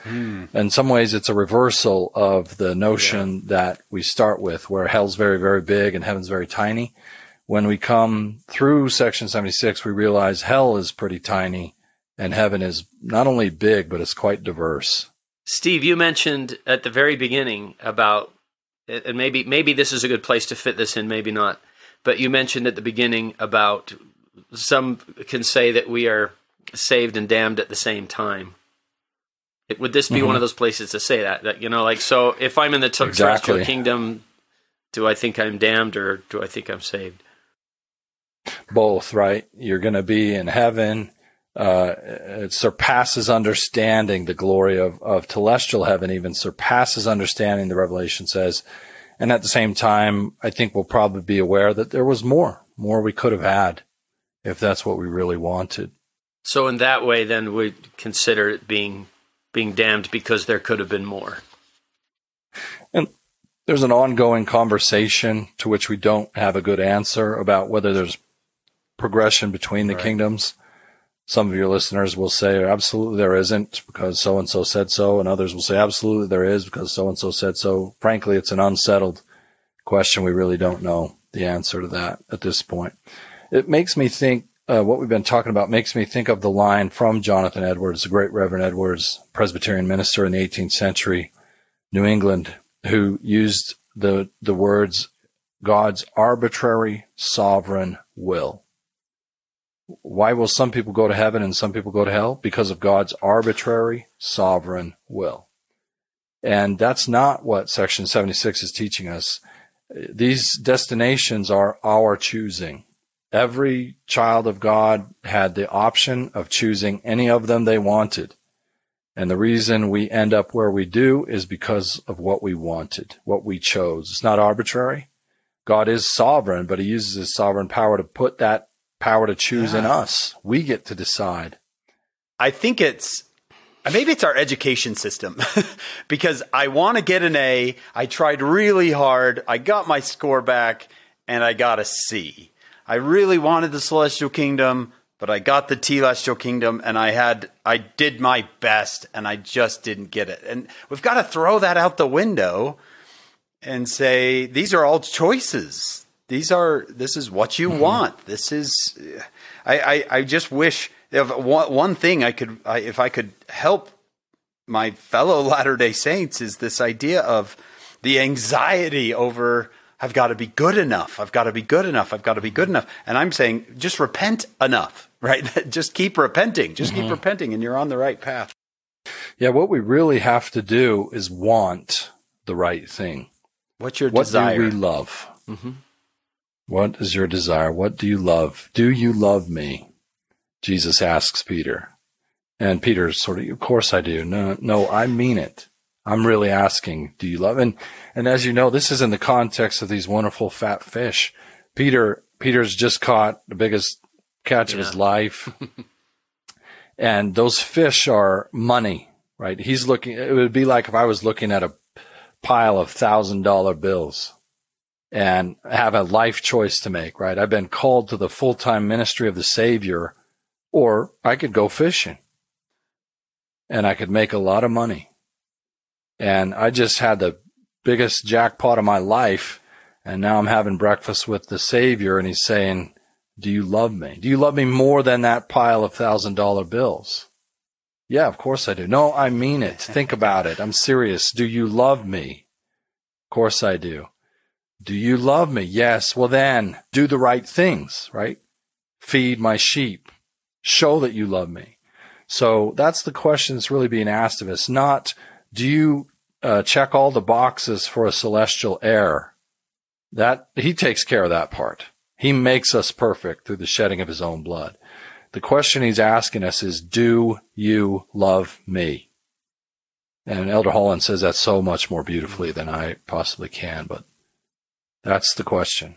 In some ways, it's a reversal of the notion that we start with, where hell's very very big and heaven's very tiny. When we come through section 76, we realize hell is pretty tiny and heaven is not only big, but it's quite diverse. Steve, you mentioned at the very beginning about, and maybe maybe this is a good place to fit this in, maybe not. But you mentioned at the beginning about some can say that we are saved and damned at the same time. It, would this be Mm-hmm. one of those places to say that? That you know, like, so if I'm in the terrestrial Exactly. kingdom, do I think I'm damned or do I think I'm saved? both, right? You're going to be in heaven. Uh, it surpasses understanding the glory of, of celestial heaven, even surpasses understanding, the revelation says. And at the same time, I think we'll probably be aware that there was more, more we could have had if that's what we really wanted. So in that way, then we consider it being being damned because there could have been more. And there's an ongoing conversation to which we don't have a good answer about whether there's progression between the kingdoms. Some of your listeners will say absolutely there isn't because so and so said so, and others will say absolutely there is because so and so said so. Frankly, it's an unsettled question. We really don't know the answer to that at this point. It makes me think uh, what we've been talking about makes me think of the line from Jonathan Edwards, the great Reverend Edwards, Presbyterian minister in the 18th century, New England, who used the the words God's arbitrary sovereign will. Why will some people go to heaven and some people go to hell? Because of God's arbitrary sovereign will. And that's not what section 76 is teaching us. These destinations are our choosing. Every child of God had the option of choosing any of them they wanted. And the reason we end up where we do is because of what we wanted, what we chose. It's not arbitrary. God is sovereign, but he uses his sovereign power to put that power to choose yeah. in us. We get to decide. I think it's maybe it's our education system because I want to get an A. I tried really hard. I got my score back and I got a C. I really wanted the celestial kingdom, but I got the telestial kingdom and I had I did my best and I just didn't get it. And we've got to throw that out the window and say these are all choices. These are this is what you mm-hmm. want. This is I, I, I just wish if one, one thing I could I, if I could help my fellow Latter-day Saints is this idea of the anxiety over I've got to be good enough. I've got to be good enough. I've got to be good enough. And I'm saying just repent enough, right? just keep repenting. Just mm-hmm. keep repenting and you're on the right path. Yeah, what we really have to do is want the right thing. What's your what desire? What do we love? Mm-hmm. What is your desire? What do you love? Do you love me? Jesus asks Peter. And Peter's sort of, of course I do. No, no, I mean it. I'm really asking, do you love? And and as you know, this is in the context of these wonderful fat fish. Peter Peter's just caught the biggest catch yeah. of his life, and those fish are money, right? He's looking. It would be like if I was looking at a pile of thousand dollar bills and have a life choice to make, right? I've been called to the full time ministry of the Savior, or I could go fishing and I could make a lot of money and I just had the biggest jackpot of my life. And now I'm having breakfast with the Savior, and He's saying, Do you love me? Do you love me more than that pile of thousand dollar bills? Yeah, of course I do. No, I mean it. Think about it. I'm serious. Do you love me? Of course I do. Do you love me? Yes. Well, then do the right things, right? Feed my sheep. Show that you love me. So that's the question that's really being asked of us, not do you uh, check all the boxes for a celestial heir? That he takes care of that part. He makes us perfect through the shedding of his own blood. The question he's asking us is, do you love me? And Elder Holland says that so much more beautifully than I possibly can, but that's the question.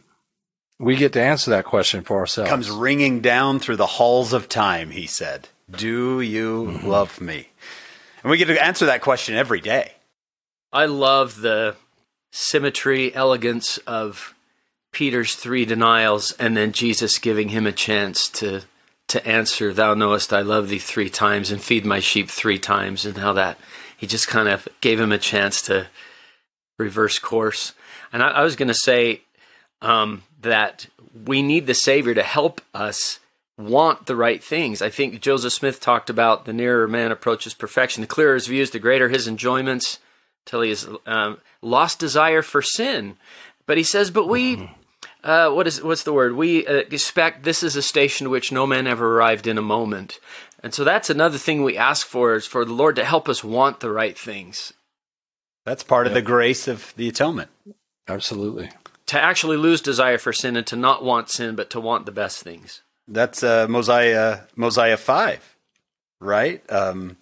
We get to answer that question for ourselves. Comes ringing down through the halls of time, he said. Do you mm-hmm. love me? And we get to answer that question every day. I love the symmetry, elegance of Peter's three denials and then Jesus giving him a chance to to answer, Thou knowest I love thee three times and feed my sheep three times, and how that he just kind of gave him a chance to reverse course. And I, I was going to say um, that we need the Savior to help us want the right things. I think Joseph Smith talked about the nearer man approaches perfection, the clearer his views, the greater his enjoyments, till he has um, lost desire for sin. But he says, but we. Mm-hmm. Uh, what is what's the word? We uh, expect this is a station to which no man ever arrived in a moment, and so that's another thing we ask for is for the Lord to help us want the right things. That's part yep. of the grace of the atonement. Absolutely. To actually lose desire for sin and to not want sin, but to want the best things. That's uh, Mosiah Mosiah five, right? Um,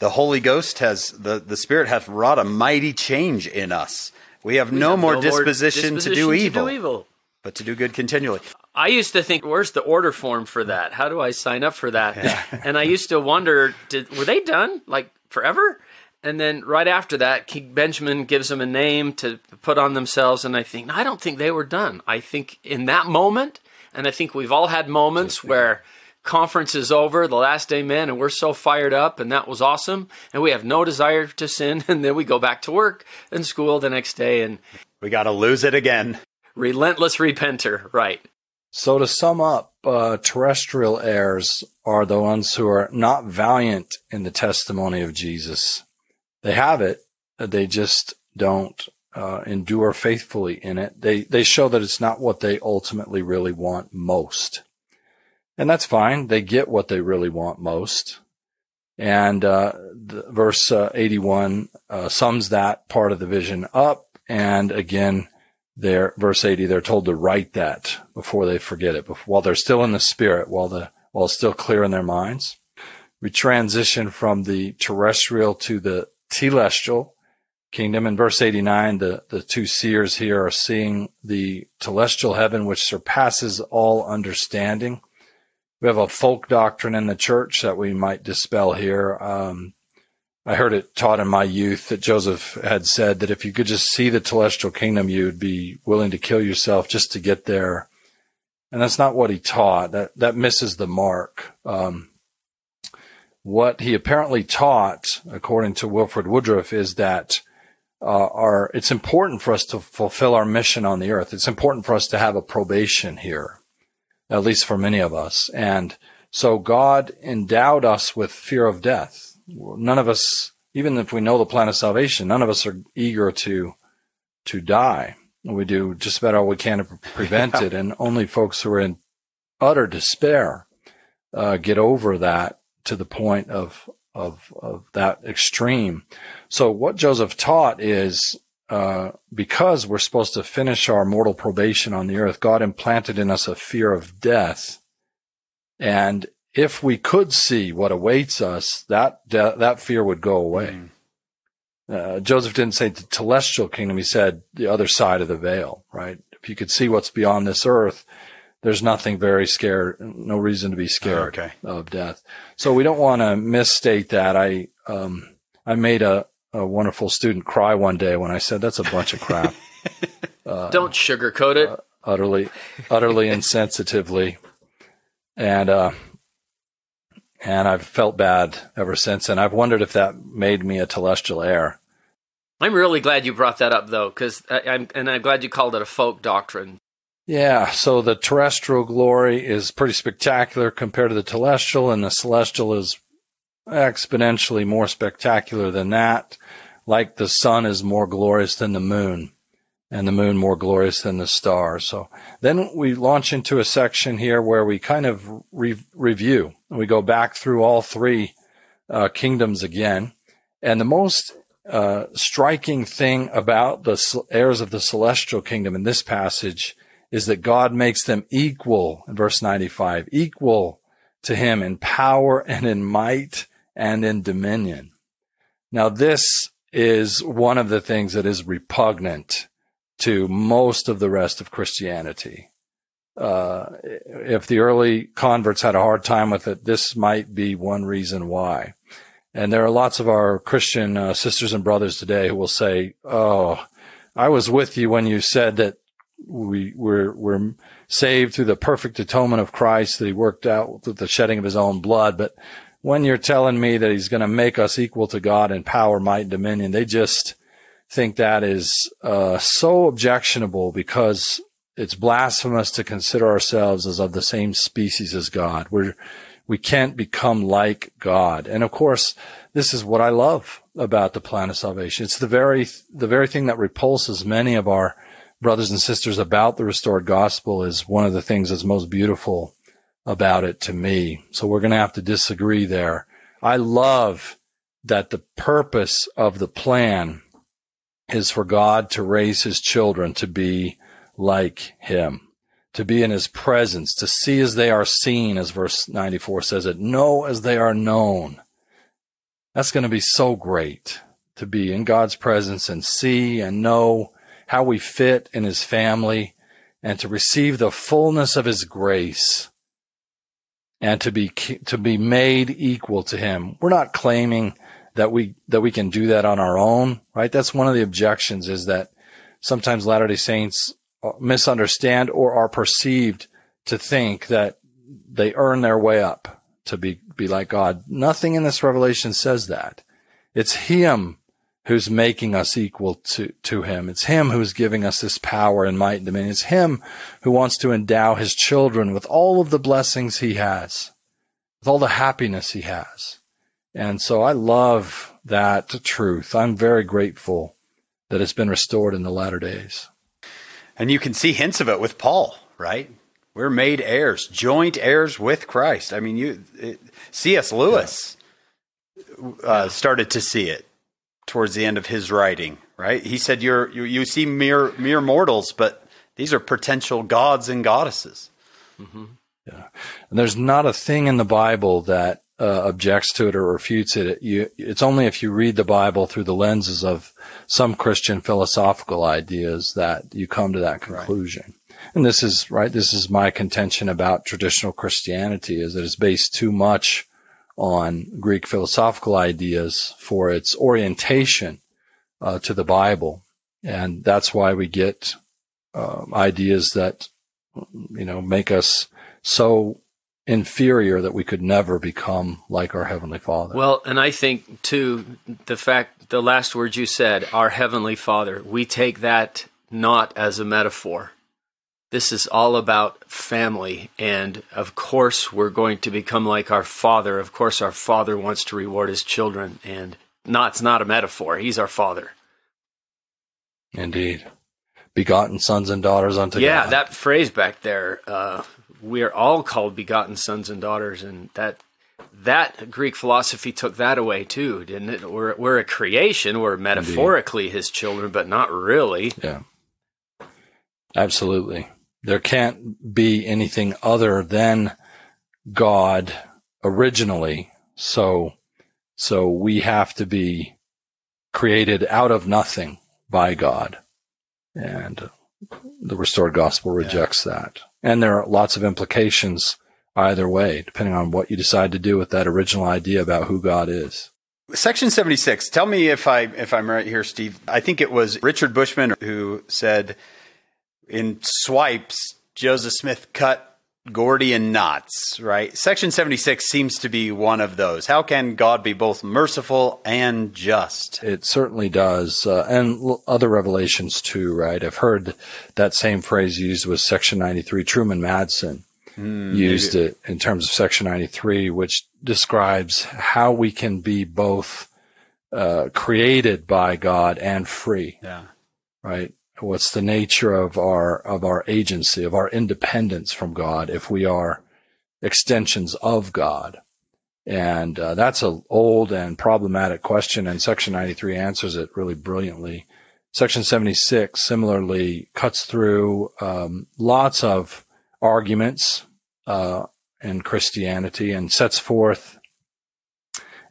the Holy Ghost has the the Spirit hath wrought a mighty change in us. We have, we no, have more no, disposition, disposition to, do evil, do evil, but to do good continually. I used to think, where's the order form for that? How do I sign up for that? Yeah. and I used to wonder, did were they done like forever? And then right after that, King Benjamin gives them a name to put on themselves, and I think, I don't think they were done. I think in that moment, and I think we've all had moments where conference is over, the last amen, and we're so fired up, and that was awesome, and we have no desire to sin, and then we go back to work and school the next day, and we got to lose it again. Relentless repenter, right? So to sum up, uh, terrestrial heirs are the ones who are not valiant in the testimony of Jesus. They have it, they just don't uh, endure faithfully in it. They they show that it's not what they ultimately really want most, and that's fine. They get what they really want most. And uh, verse uh, 81 uh, sums that part of the vision up. And again, there, verse 80, they're told to write that before they forget it, before, while they're still in the spirit, while the while it's still clear in their minds. We transition from the terrestrial to the telestial kingdom. In verse 89, the, the two seers here are seeing the telestial heaven, which surpasses all understanding. We have a folk doctrine in the church that we might dispel here. Um, I heard it taught in my youth that Joseph had said that if you could just see the telestial kingdom, you'd be willing to kill yourself just to get there. And that's not what he taught. That that misses the mark. Um, what he apparently taught, according to Wilford Woodruff, is that uh, our it's important for us to fulfill our mission on the earth. It's important for us to have a probation here, at least for many of us. And so God endowed us with fear of death. None of us, even if we know the plan of salvation, none of us are eager to to die. We do just about all we can to prevent it, and only folks who are in utter despair uh, get over that to the point of of of that extreme. So what Joseph taught is uh, because we're supposed to finish our mortal probation on the earth, God implanted in us a fear of death, and if we could see what awaits us, that de- that fear would go away. Mm. Uh, Joseph didn't say the celestial kingdom; he said the other side of the veil. Right? If you could see what's beyond this earth, there's nothing very scared, no reason to be scared oh, okay. of death. So we don't want to misstate that. I, um, I made a, a wonderful student cry one day when I said that's a bunch of crap. Uh, don't sugarcoat it. Uh, utterly, utterly insensitively. And, uh, and I've felt bad ever since. And I've wondered if that made me a telestial heir. I'm really glad you brought that up, though, because I'm and I'm glad you called it a folk doctrine yeah, so the terrestrial glory is pretty spectacular compared to the celestial, and the celestial is exponentially more spectacular than that. Like the sun is more glorious than the moon, and the moon more glorious than the stars. So then we launch into a section here where we kind of re- review. We go back through all three uh, kingdoms again, and the most uh, striking thing about the heirs of the celestial kingdom in this passage is that God makes them equal in verse 95, equal to him in power and in might and in dominion. Now, this is one of the things that is repugnant to most of the rest of Christianity. Uh, if the early converts had a hard time with it, this might be one reason why. And there are lots of our Christian uh, sisters and brothers today who will say, Oh, I was with you when you said that we we're we're saved through the perfect atonement of Christ that He worked out with the shedding of His own blood. But when you're telling me that He's going to make us equal to God in power, might, and dominion, they just think that is uh, so objectionable because it's blasphemous to consider ourselves as of the same species as God. We're we can't become like God. And of course, this is what I love about the plan of salvation. It's the very the very thing that repulses many of our brothers and sisters about the restored gospel is one of the things that's most beautiful about it to me. So we're going to have to disagree there. I love that the purpose of the plan is for God to raise his children to be like him, to be in his presence, to see as they are seen, as verse 94 says it, know as they are known. That's going to be so great to be in God's presence and see and know how we fit in his family, and to receive the fullness of his grace and to be to be made equal to him. We're not claiming that we that we can do that on our own, right? That's one of the objections is that sometimes Latter-day Saints uh, misunderstand or are perceived to think that they earn their way up to be be like God. Nothing in this revelation says that. It's him who's making us equal to, to him. It's him who's giving us this power and might and dominion. It's him who wants to endow his children with all of the blessings he has, with all the happiness he has. And so I love that truth. I'm very grateful that it's been restored in the latter days. And you can see hints of it with Paul, right? We're made heirs, joint heirs with Christ. I mean, you C.S. Lewis yeah. uh, started to see it towards the end of his writing, right? He said, "You're you, you see mere mere mortals, but these are potential gods and goddesses." Mm-hmm. Yeah, and there's not a thing in the Bible that uh, objects to it or refutes it. You, it's only if you read the Bible through the lenses of some Christian philosophical ideas that you come to that conclusion. Right. And this is right. This is my contention about traditional Christianity: is that it's based too much on Greek philosophical ideas for its orientation uh, to the Bible, and that's why we get uh, ideas that you know make us so inferior that we could never become like our heavenly Father. Well, and I think too the fact the last words you said, our heavenly Father, we take that not as a metaphor this is all about family. And of course, we're going to become like our father. Of course, our father wants to reward his children. And not, it's not a metaphor. He's our father. Indeed. Begotten sons and daughters unto yeah, God. Yeah, that phrase back there. Uh, we are all called begotten sons and daughters. And that that Greek philosophy took that away too, didn't it? We're, we're a creation. We're metaphorically Indeed. his children, but not really. Yeah. Absolutely. There can't be anything other than God originally. So, so we have to be created out of nothing by God. And the restored gospel rejects yeah. that. And there are lots of implications either way, depending on what you decide to do with that original idea about who God is. Section 76. Tell me if I if I'm right here, Steve. I think it was Richard Bushman who said in swipes, Joseph Smith cut Gordian knots, right? Section 76 seems to be one of those. How can God be both merciful and just? It certainly does. Uh, and other revelations too, right? I've heard that same phrase used with Section 93. Truman Madsen mm, used maybe. it in terms of Section 93, which describes how we can be both uh, created by God and free. Yeah. Right? What's the nature of our of our agency of our independence from God if we are extensions of God? And uh, that's an old and problematic question and section 93 answers it really brilliantly. Section 76 similarly cuts through um, lots of arguments uh, in Christianity and sets forth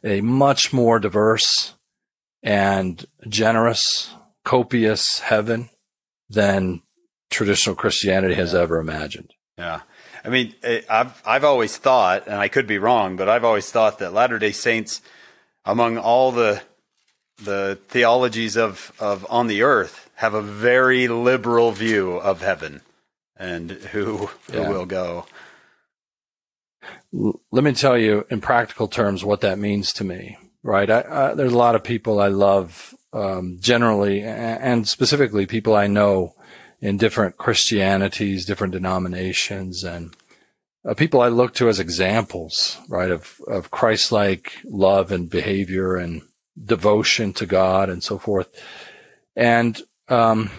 a much more diverse and generous copious heaven than traditional Christianity has yeah. ever imagined. Yeah. I mean, eh, I've I've always thought, and I could be wrong, but I've always thought that Latter Day Saints, among all the the theologies of of on the earth, have a very liberal view of heaven and who who yeah. will go. Let me tell you in practical terms what that means to me. Right, I, I, there's a lot of people I love um, generally, and specifically people I know in different Christianities, different denominations, and uh, people I look to as examples, right, of, of Christ-like love and behavior and devotion to God and so forth. And um,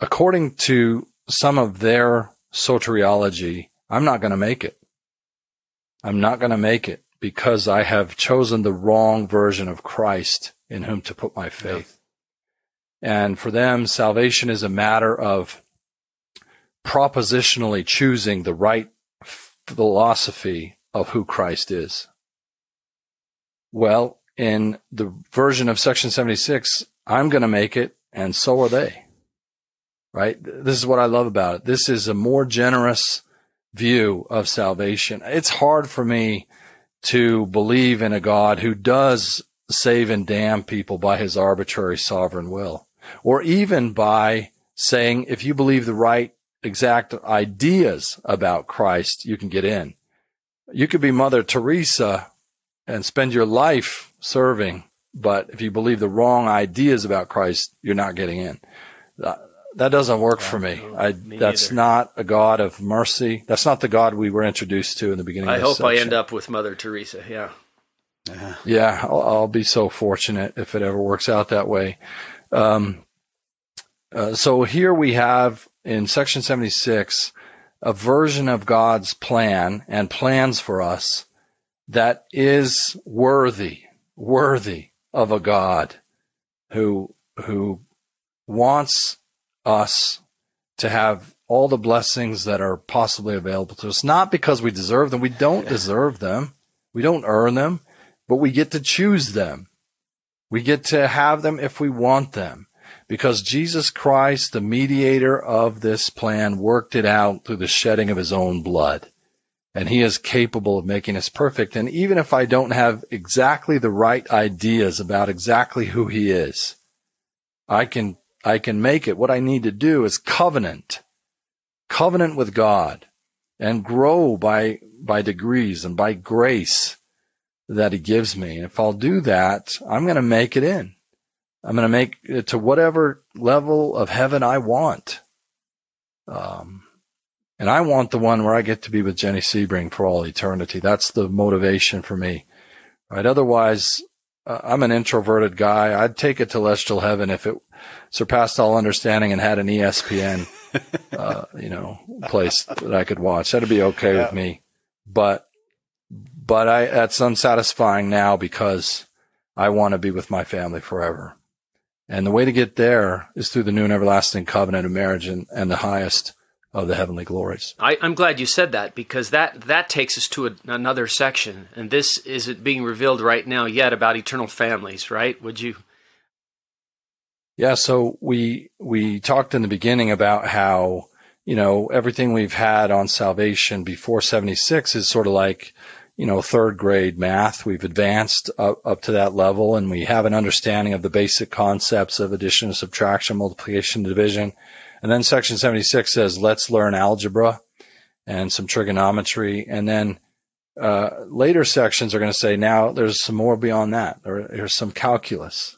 according to some of their soteriology, I'm not going to make it. I'm not going to make it because I have chosen the wrong version of Christ in whom to put my faith. Yeah. And for them, salvation is a matter of propositionally choosing the right philosophy of who Christ is. Well, in the version of section 76, I'm going to make it and so are they. Right? This is what I love about it. This is a more generous view of salvation. It's hard for me to believe in a God who does save and damn people by his arbitrary sovereign will, or even by saying, if you believe the right exact ideas about Christ, you can get in. You could be Mother Teresa and spend your life serving but if you believe the wrong ideas about Christ, you're not getting in. Uh, That doesn't work for me. I, me that's neither. not a God of mercy. That's not the God we were introduced to in the beginning. I of hope I end up with Mother Teresa. Yeah. Yeah, I'll, I'll be so fortunate if it ever works out that way. Um, uh, so here we have in section 76 a version of God's plan and plans for us that is worthy, worthy of a God who, who wants us to have all the blessings that are possibly available to us, not because we deserve them. We don't deserve them. We don't earn them, but we get to choose them. We get to have them if we want them because Jesus Christ, the mediator of this plan, worked it out through the shedding of his own blood. And he is capable of making us perfect. And even if I don't have exactly the right ideas about exactly who he is, I can, I can make it. What I need to do is covenant, covenant with God and grow by, by degrees and by grace that he gives me. And if I'll do that, I'm going to make it in. I'm going to make it to whatever level of heaven I want. Um, and I want the one where I get to be with Jenny Sebring for all eternity. That's the motivation for me. Right. Otherwise, uh, I'm an introverted guy. I'd take a celestial heaven if it surpassed all understanding and had an ESPN, uh, you know, place that I could watch. That'd be okay with me. But, but I, that's unsatisfying now because I want to be with my family forever. And the way to get there is through the new and everlasting covenant of marriage and, and the highest of the heavenly glories. I, I'm glad you said that because that, that takes us to a, another section, and this isn't being revealed right now yet about eternal families, right? Would you? Yeah, so we we talked in the beginning about how you know everything we've had on salvation before 76 is sort of like you know third grade math. We've advanced up, up to that level and we have an understanding of the basic concepts of addition, subtraction, multiplication, division. And then section 76 says let's learn algebra and some trigonometry and then uh, later sections are going to say now there's some more beyond that. There, there's some calculus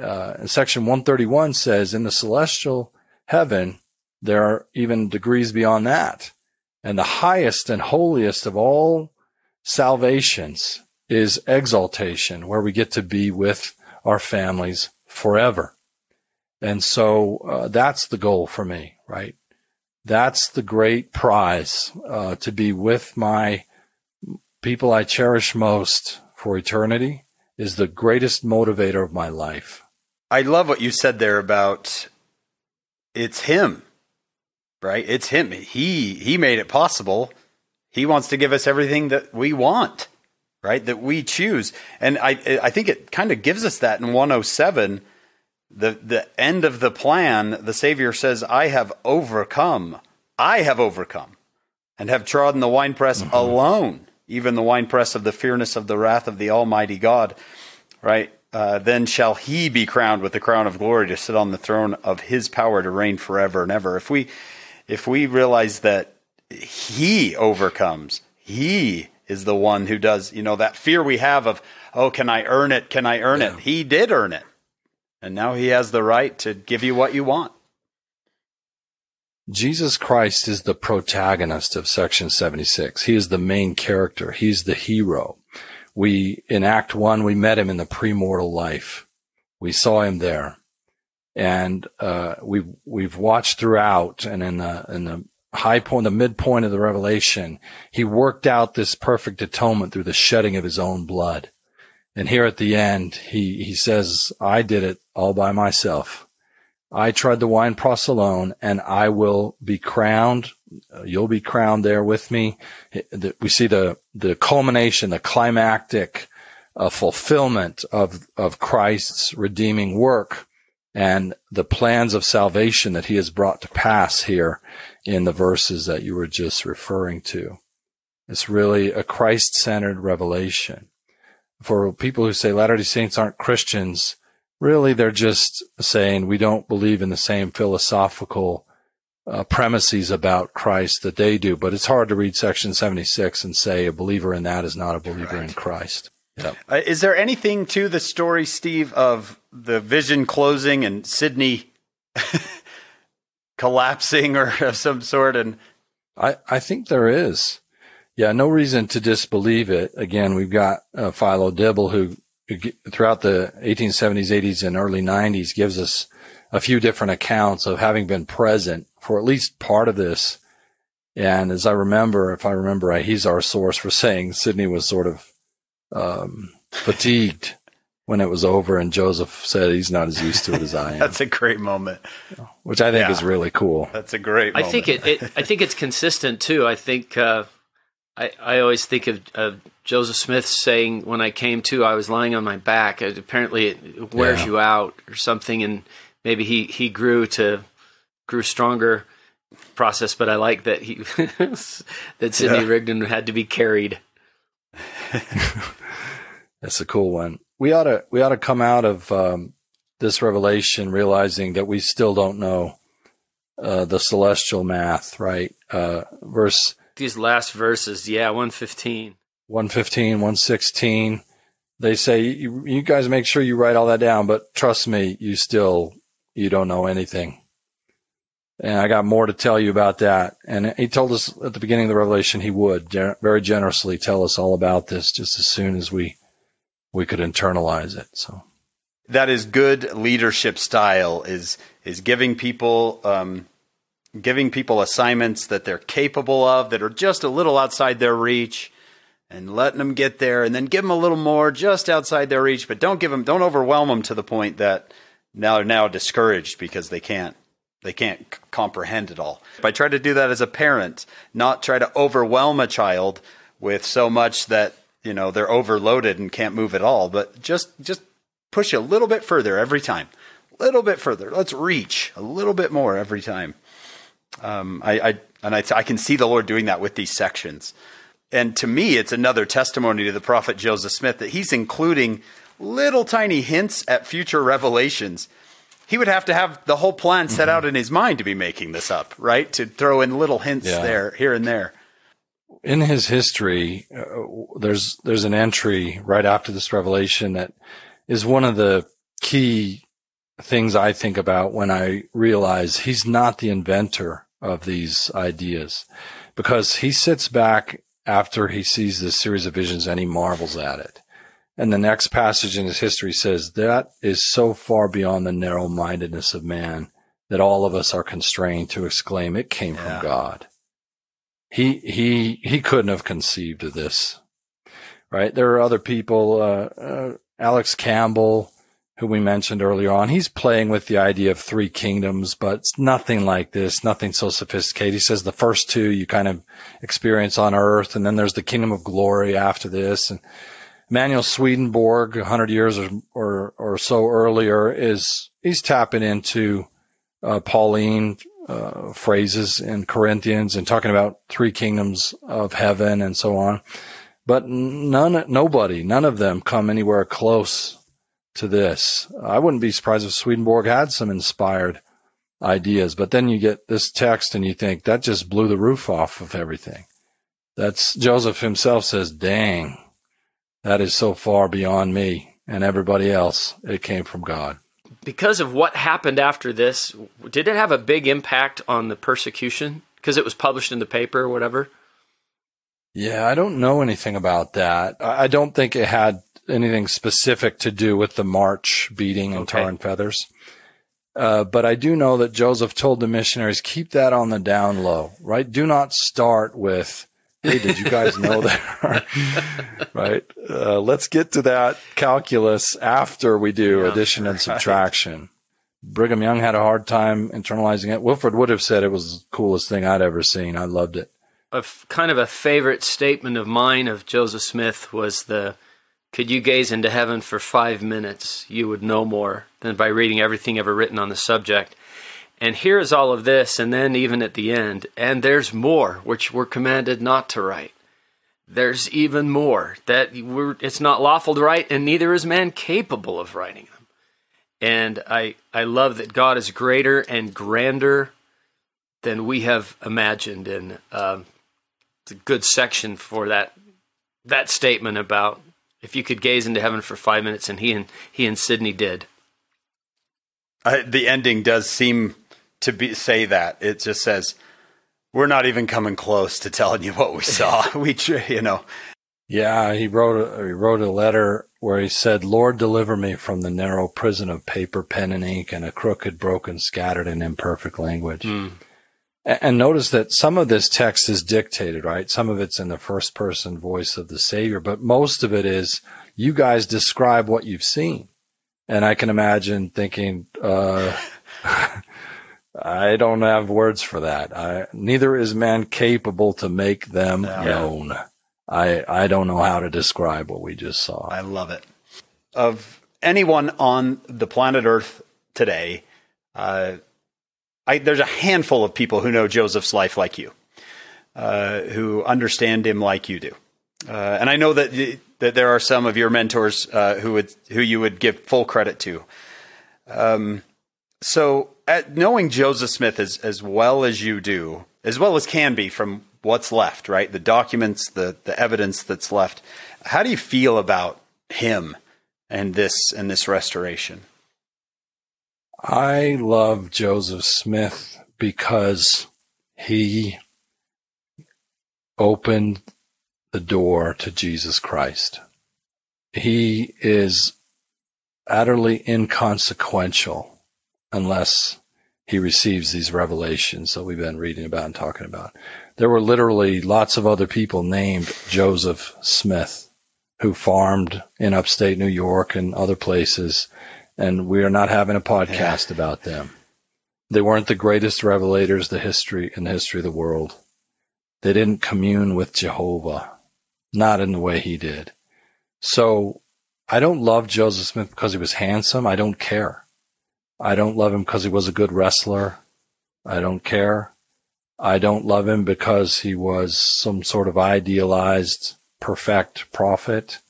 uh, and section 131 says in the celestial heaven, there are even degrees beyond that. And the highest and holiest of all salvations is exaltation, where we get to be with our families forever. And so uh, that's the goal for me, right? That's the great prize uh, to be with my people I cherish most for eternity is the greatest motivator of my life. I love what you said there about it's him, right? It's him. He he made it possible. He wants to give us everything that we want, right? That we choose. And I I think it kind of gives us that in 107 the the end of the plan, the savior says, "I have overcome. I have overcome and have trodden the winepress mm-hmm. alone, even the winepress of the fearness of the wrath of the almighty God." Right? Uh, then shall he be crowned with the crown of glory to sit on the throne of his power to reign forever and ever. If we, if we realize that he overcomes, he is the one who does, you know, that fear we have of, oh, can I earn it? Can I earn Yeah. it? He did earn it. And now he has the right to give you what you want. Jesus Christ is the protagonist of section 76. He is the main character. He's the hero. We, in Act One, we met him in the premortal life. We saw him there. And, uh, we've, we've watched throughout and in the, in the high point, the midpoint of the revelation, he worked out this perfect atonement through the shedding of his own blood. And here at the end, he, he says, I did it all by myself. I tried the wine press alone and I will be crowned. You'll be crowned there with me. We see the, the culmination, the climactic uh, fulfillment of, of Christ's redeeming work and the plans of salvation that he has brought to pass here in the verses that you were just referring to. It's really a Christ centered revelation. For people who say Latter day Saints aren't Christians, really they're just saying we don't believe in the same philosophical uh, premises about Christ that they do. But it's hard to read section 76 and say a believer in that is not a believer in Christ. Yep. Uh, is there anything to the story, Steve, of the vision closing and Sidney collapsing or of some sort? And I, I think there is. Yeah, no reason to disbelieve it. Again, we've got uh, Philo Dibble, who, who throughout the 1870s, 80s, and early 90s gives us a few different accounts of having been present for at least part of this. And as I remember, if I remember right, he's our source for saying Sidney was sort of um, fatigued when it was over, and Joseph said he's not as used to it as I am. That's a great moment, which I think yeah. is really cool. That's a great. I think it, it, I think it's consistent too. I think uh, I I always think of, of, Joseph Smith saying, "When I came to, I was lying on my back." Apparently, it wears yeah. you out or something, and maybe he he grew to grew stronger process. But I like that he that Sidney yeah. Rigdon had to be carried. That's a cool one. We ought to we ought to come out of um, this revelation realizing that we still don't know uh, the celestial math, right? Uh, verse these last verses, yeah, 115. 115, 116. They say you, you guys make sure you write all that down, but trust me, you still you don't know anything. And I got more to tell you about that. And he told us at the beginning of the revelation he would very generously tell us all about this just as soon as we we could internalize it. So that is good leadership style is is giving people um, giving people assignments that they're capable of that are just a little outside their reach and letting them get there and then give them a little more just outside their reach but don't give them don't overwhelm them to the point that now they're now discouraged because they can't they can't c- comprehend it all. If I try to do that as a parent, not try to overwhelm a child with so much that you know they're overloaded and can't move at all but just just push a little bit further every time. A little bit further. Let's reach a little bit more every time um, I, I and I, I can see the lord doing that with these sections and to me it's another testimony to the prophet joseph smith that he's including little tiny hints at future revelations he would have to have the whole plan set mm-hmm. out in his mind to be making this up right to throw in little hints yeah. there here and there in his history, uh, there's there's an entry right after this revelation that is one of the key things I think about when I realize he's not the inventor of these ideas, because he sits back after he sees this series of visions and he marvels at it. And the next passage in his history says that is so far beyond the narrow mindedness of man that all of us are constrained to exclaim, it came yeah. from God he he he couldn't have conceived of this, right? There are other people, uh, uh, Alex Campbell, who we mentioned earlier on. He's playing with the idea of three kingdoms, but nothing like this, nothing so sophisticated. He says the first two you kind of experience on Earth, and then there's the kingdom of glory after this. And Emanuel Swedenborg, 100 years or, or, or so earlier, is he's tapping into uh, Pauline uh, phrases in Corinthians and talking about three kingdoms of heaven and so on. But none, nobody, none of them come anywhere close to this. I wouldn't be surprised if Swedenborg had some inspired ideas, but then you get this text and you think that just blew the roof off of everything. That's Joseph himself says, dang, that is so far beyond me and everybody else. It came from God because of what happened after this, did it have a big impact on the persecution? Because it was published in the paper or whatever? Yeah, I don't know anything about that. I don't think it had anything specific to do with the March beating and okay. tar and feathers. Uh, but I do know that Joseph told the missionaries, keep that on the down low, right? Do not start with hey, did you guys know that? right. Uh, let's get to that calculus after we do yeah, addition and subtraction. Brigham Young had a hard time internalizing it. Wilford would have said it was the coolest thing I'd ever seen. I loved it. A f- kind of a favorite statement of mine of Joseph Smith was the could you gaze into heaven for five minutes, you would know more than by reading everything ever written on the subject. And here is all of this, and then even at the end, and there's more which we're commanded not to write. There's even more that it's not lawful to write, and neither is man capable of writing them. And I, I love that God is greater and grander than we have imagined. And um, it's a good section for that that statement about If you could gaze into heaven for five minutes, and he and he and Sidney did. Uh, the ending does seem to be say that. It just says, "We're not even coming close to telling you what we saw." we, you know. Yeah, he wrote a, he wrote a letter where he said, "Lord, deliver me from the narrow prison of paper, pen, and ink, and a crooked, broken, scattered, and imperfect language." Mm. And notice that some of this text is dictated, right? Some of it's in the first person voice of the Savior, but most of it is you guys describe what you've seen. And I can imagine thinking, uh, I don't have words for that. I, neither is man capable to make them yeah. known. I, I don't know how to describe what we just saw. I love it. Of anyone on the planet Earth today, uh, I, there's a handful of people who know Joseph's life like you, uh, who understand him like you do. Uh, and I know that that there are some of your mentors uh, who would who you would give full credit to. Um, so, at knowing Joseph Smith as as well as you do, as well as can be from what's left, right? The documents, the the evidence that's left. How do you feel about him and this and this restoration? I love Joseph Smith because he opened the door to Jesus Christ. He is utterly inconsequential unless he receives these revelations that we've been reading about and talking about. There were literally lots of other people named Joseph Smith who farmed in upstate New York and other places and we are not having a podcast about them. They weren't the greatest revelators the history in the history of the world. They didn't commune with Jehovah, not in the way he did. So I don't love Joseph Smith because he was handsome. I don't care. I don't love him because he was a good wrestler. I don't care. I don't love him because he was some sort of idealized, perfect prophet.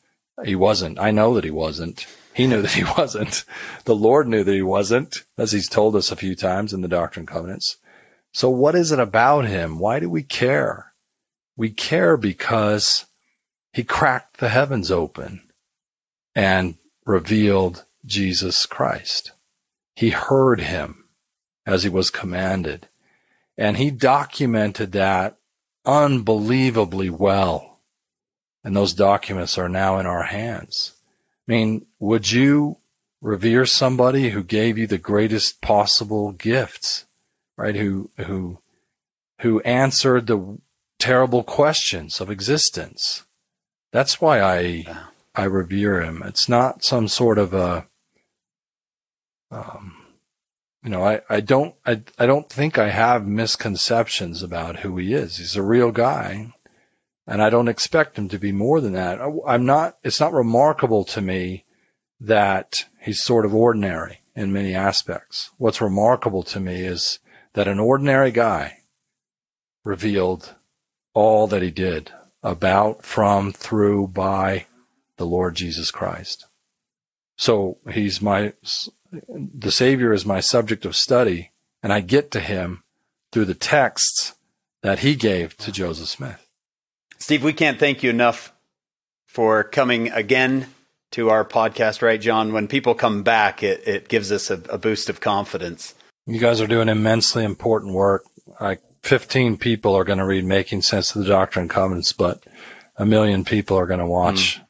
He wasn't. I know that he wasn't. He knew that he wasn't. The Lord knew that he wasn't, as he's told us a few times in the Doctrine and Covenants. So what is it about him? Why do we care? We care because he cracked the heavens open and revealed Jesus Christ. He heard him as he was commanded and he documented that unbelievably well. And those documents are now in our hands. I mean, would you revere somebody who gave you the greatest possible gifts, right? Who, who, who answered the terrible questions of existence. That's why I, I revere him. It's not some sort of a, um, you know, I, I don't, I, I don't think I have misconceptions about who he is. He's a real guy and I don't expect him to be more than that. I'm not, it's not remarkable to me that he's sort of ordinary in many aspects. What's remarkable to me is that an ordinary guy revealed all that he did about, from, through, by the Lord Jesus Christ. So he's my, the Savior is my subject of study, and I get to him through the texts that he gave to Joseph Smith. Steve, we can't thank you enough for coming again to our podcast, right, John? When people come back, it, it gives us a, a boost of confidence. You guys are doing immensely important work. Like 15 people are going to read Making Sense of the Doctrine and Covenants, but a million people are going to watch mm.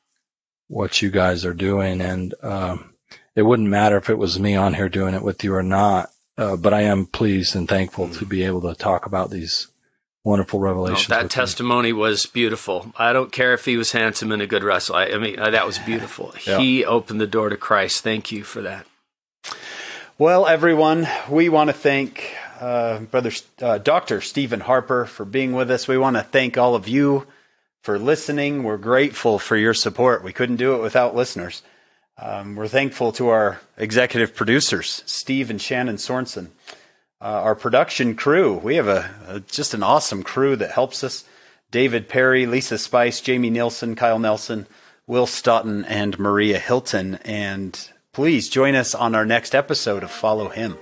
what you guys are doing. And um, it wouldn't matter if it was me on here doing it with you or not. Uh, but I am pleased and thankful mm. to be able to talk about these wonderful revelation. Oh, that testimony me. was beautiful. I don't care if he was handsome and a good wrestler. I, I mean, uh, that was beautiful. yeah. He opened the door to Christ. Thank you for that. Well, everyone, we want to thank uh, Brother uh, Dr. Stephen Harper for being with us. We want to thank all of you for listening. We're grateful for your support. We couldn't do it without listeners. Um, we're thankful to our executive producers, Steve and Shannon Sorensen uh, our production crew. We have a, a, just an awesome crew that helps us. David Perry, Lisa Spice, Jamie Nielsen, Kyle Nelson, Will Stoughton, and Maria Hilton. And please join us on our next episode of Follow Him.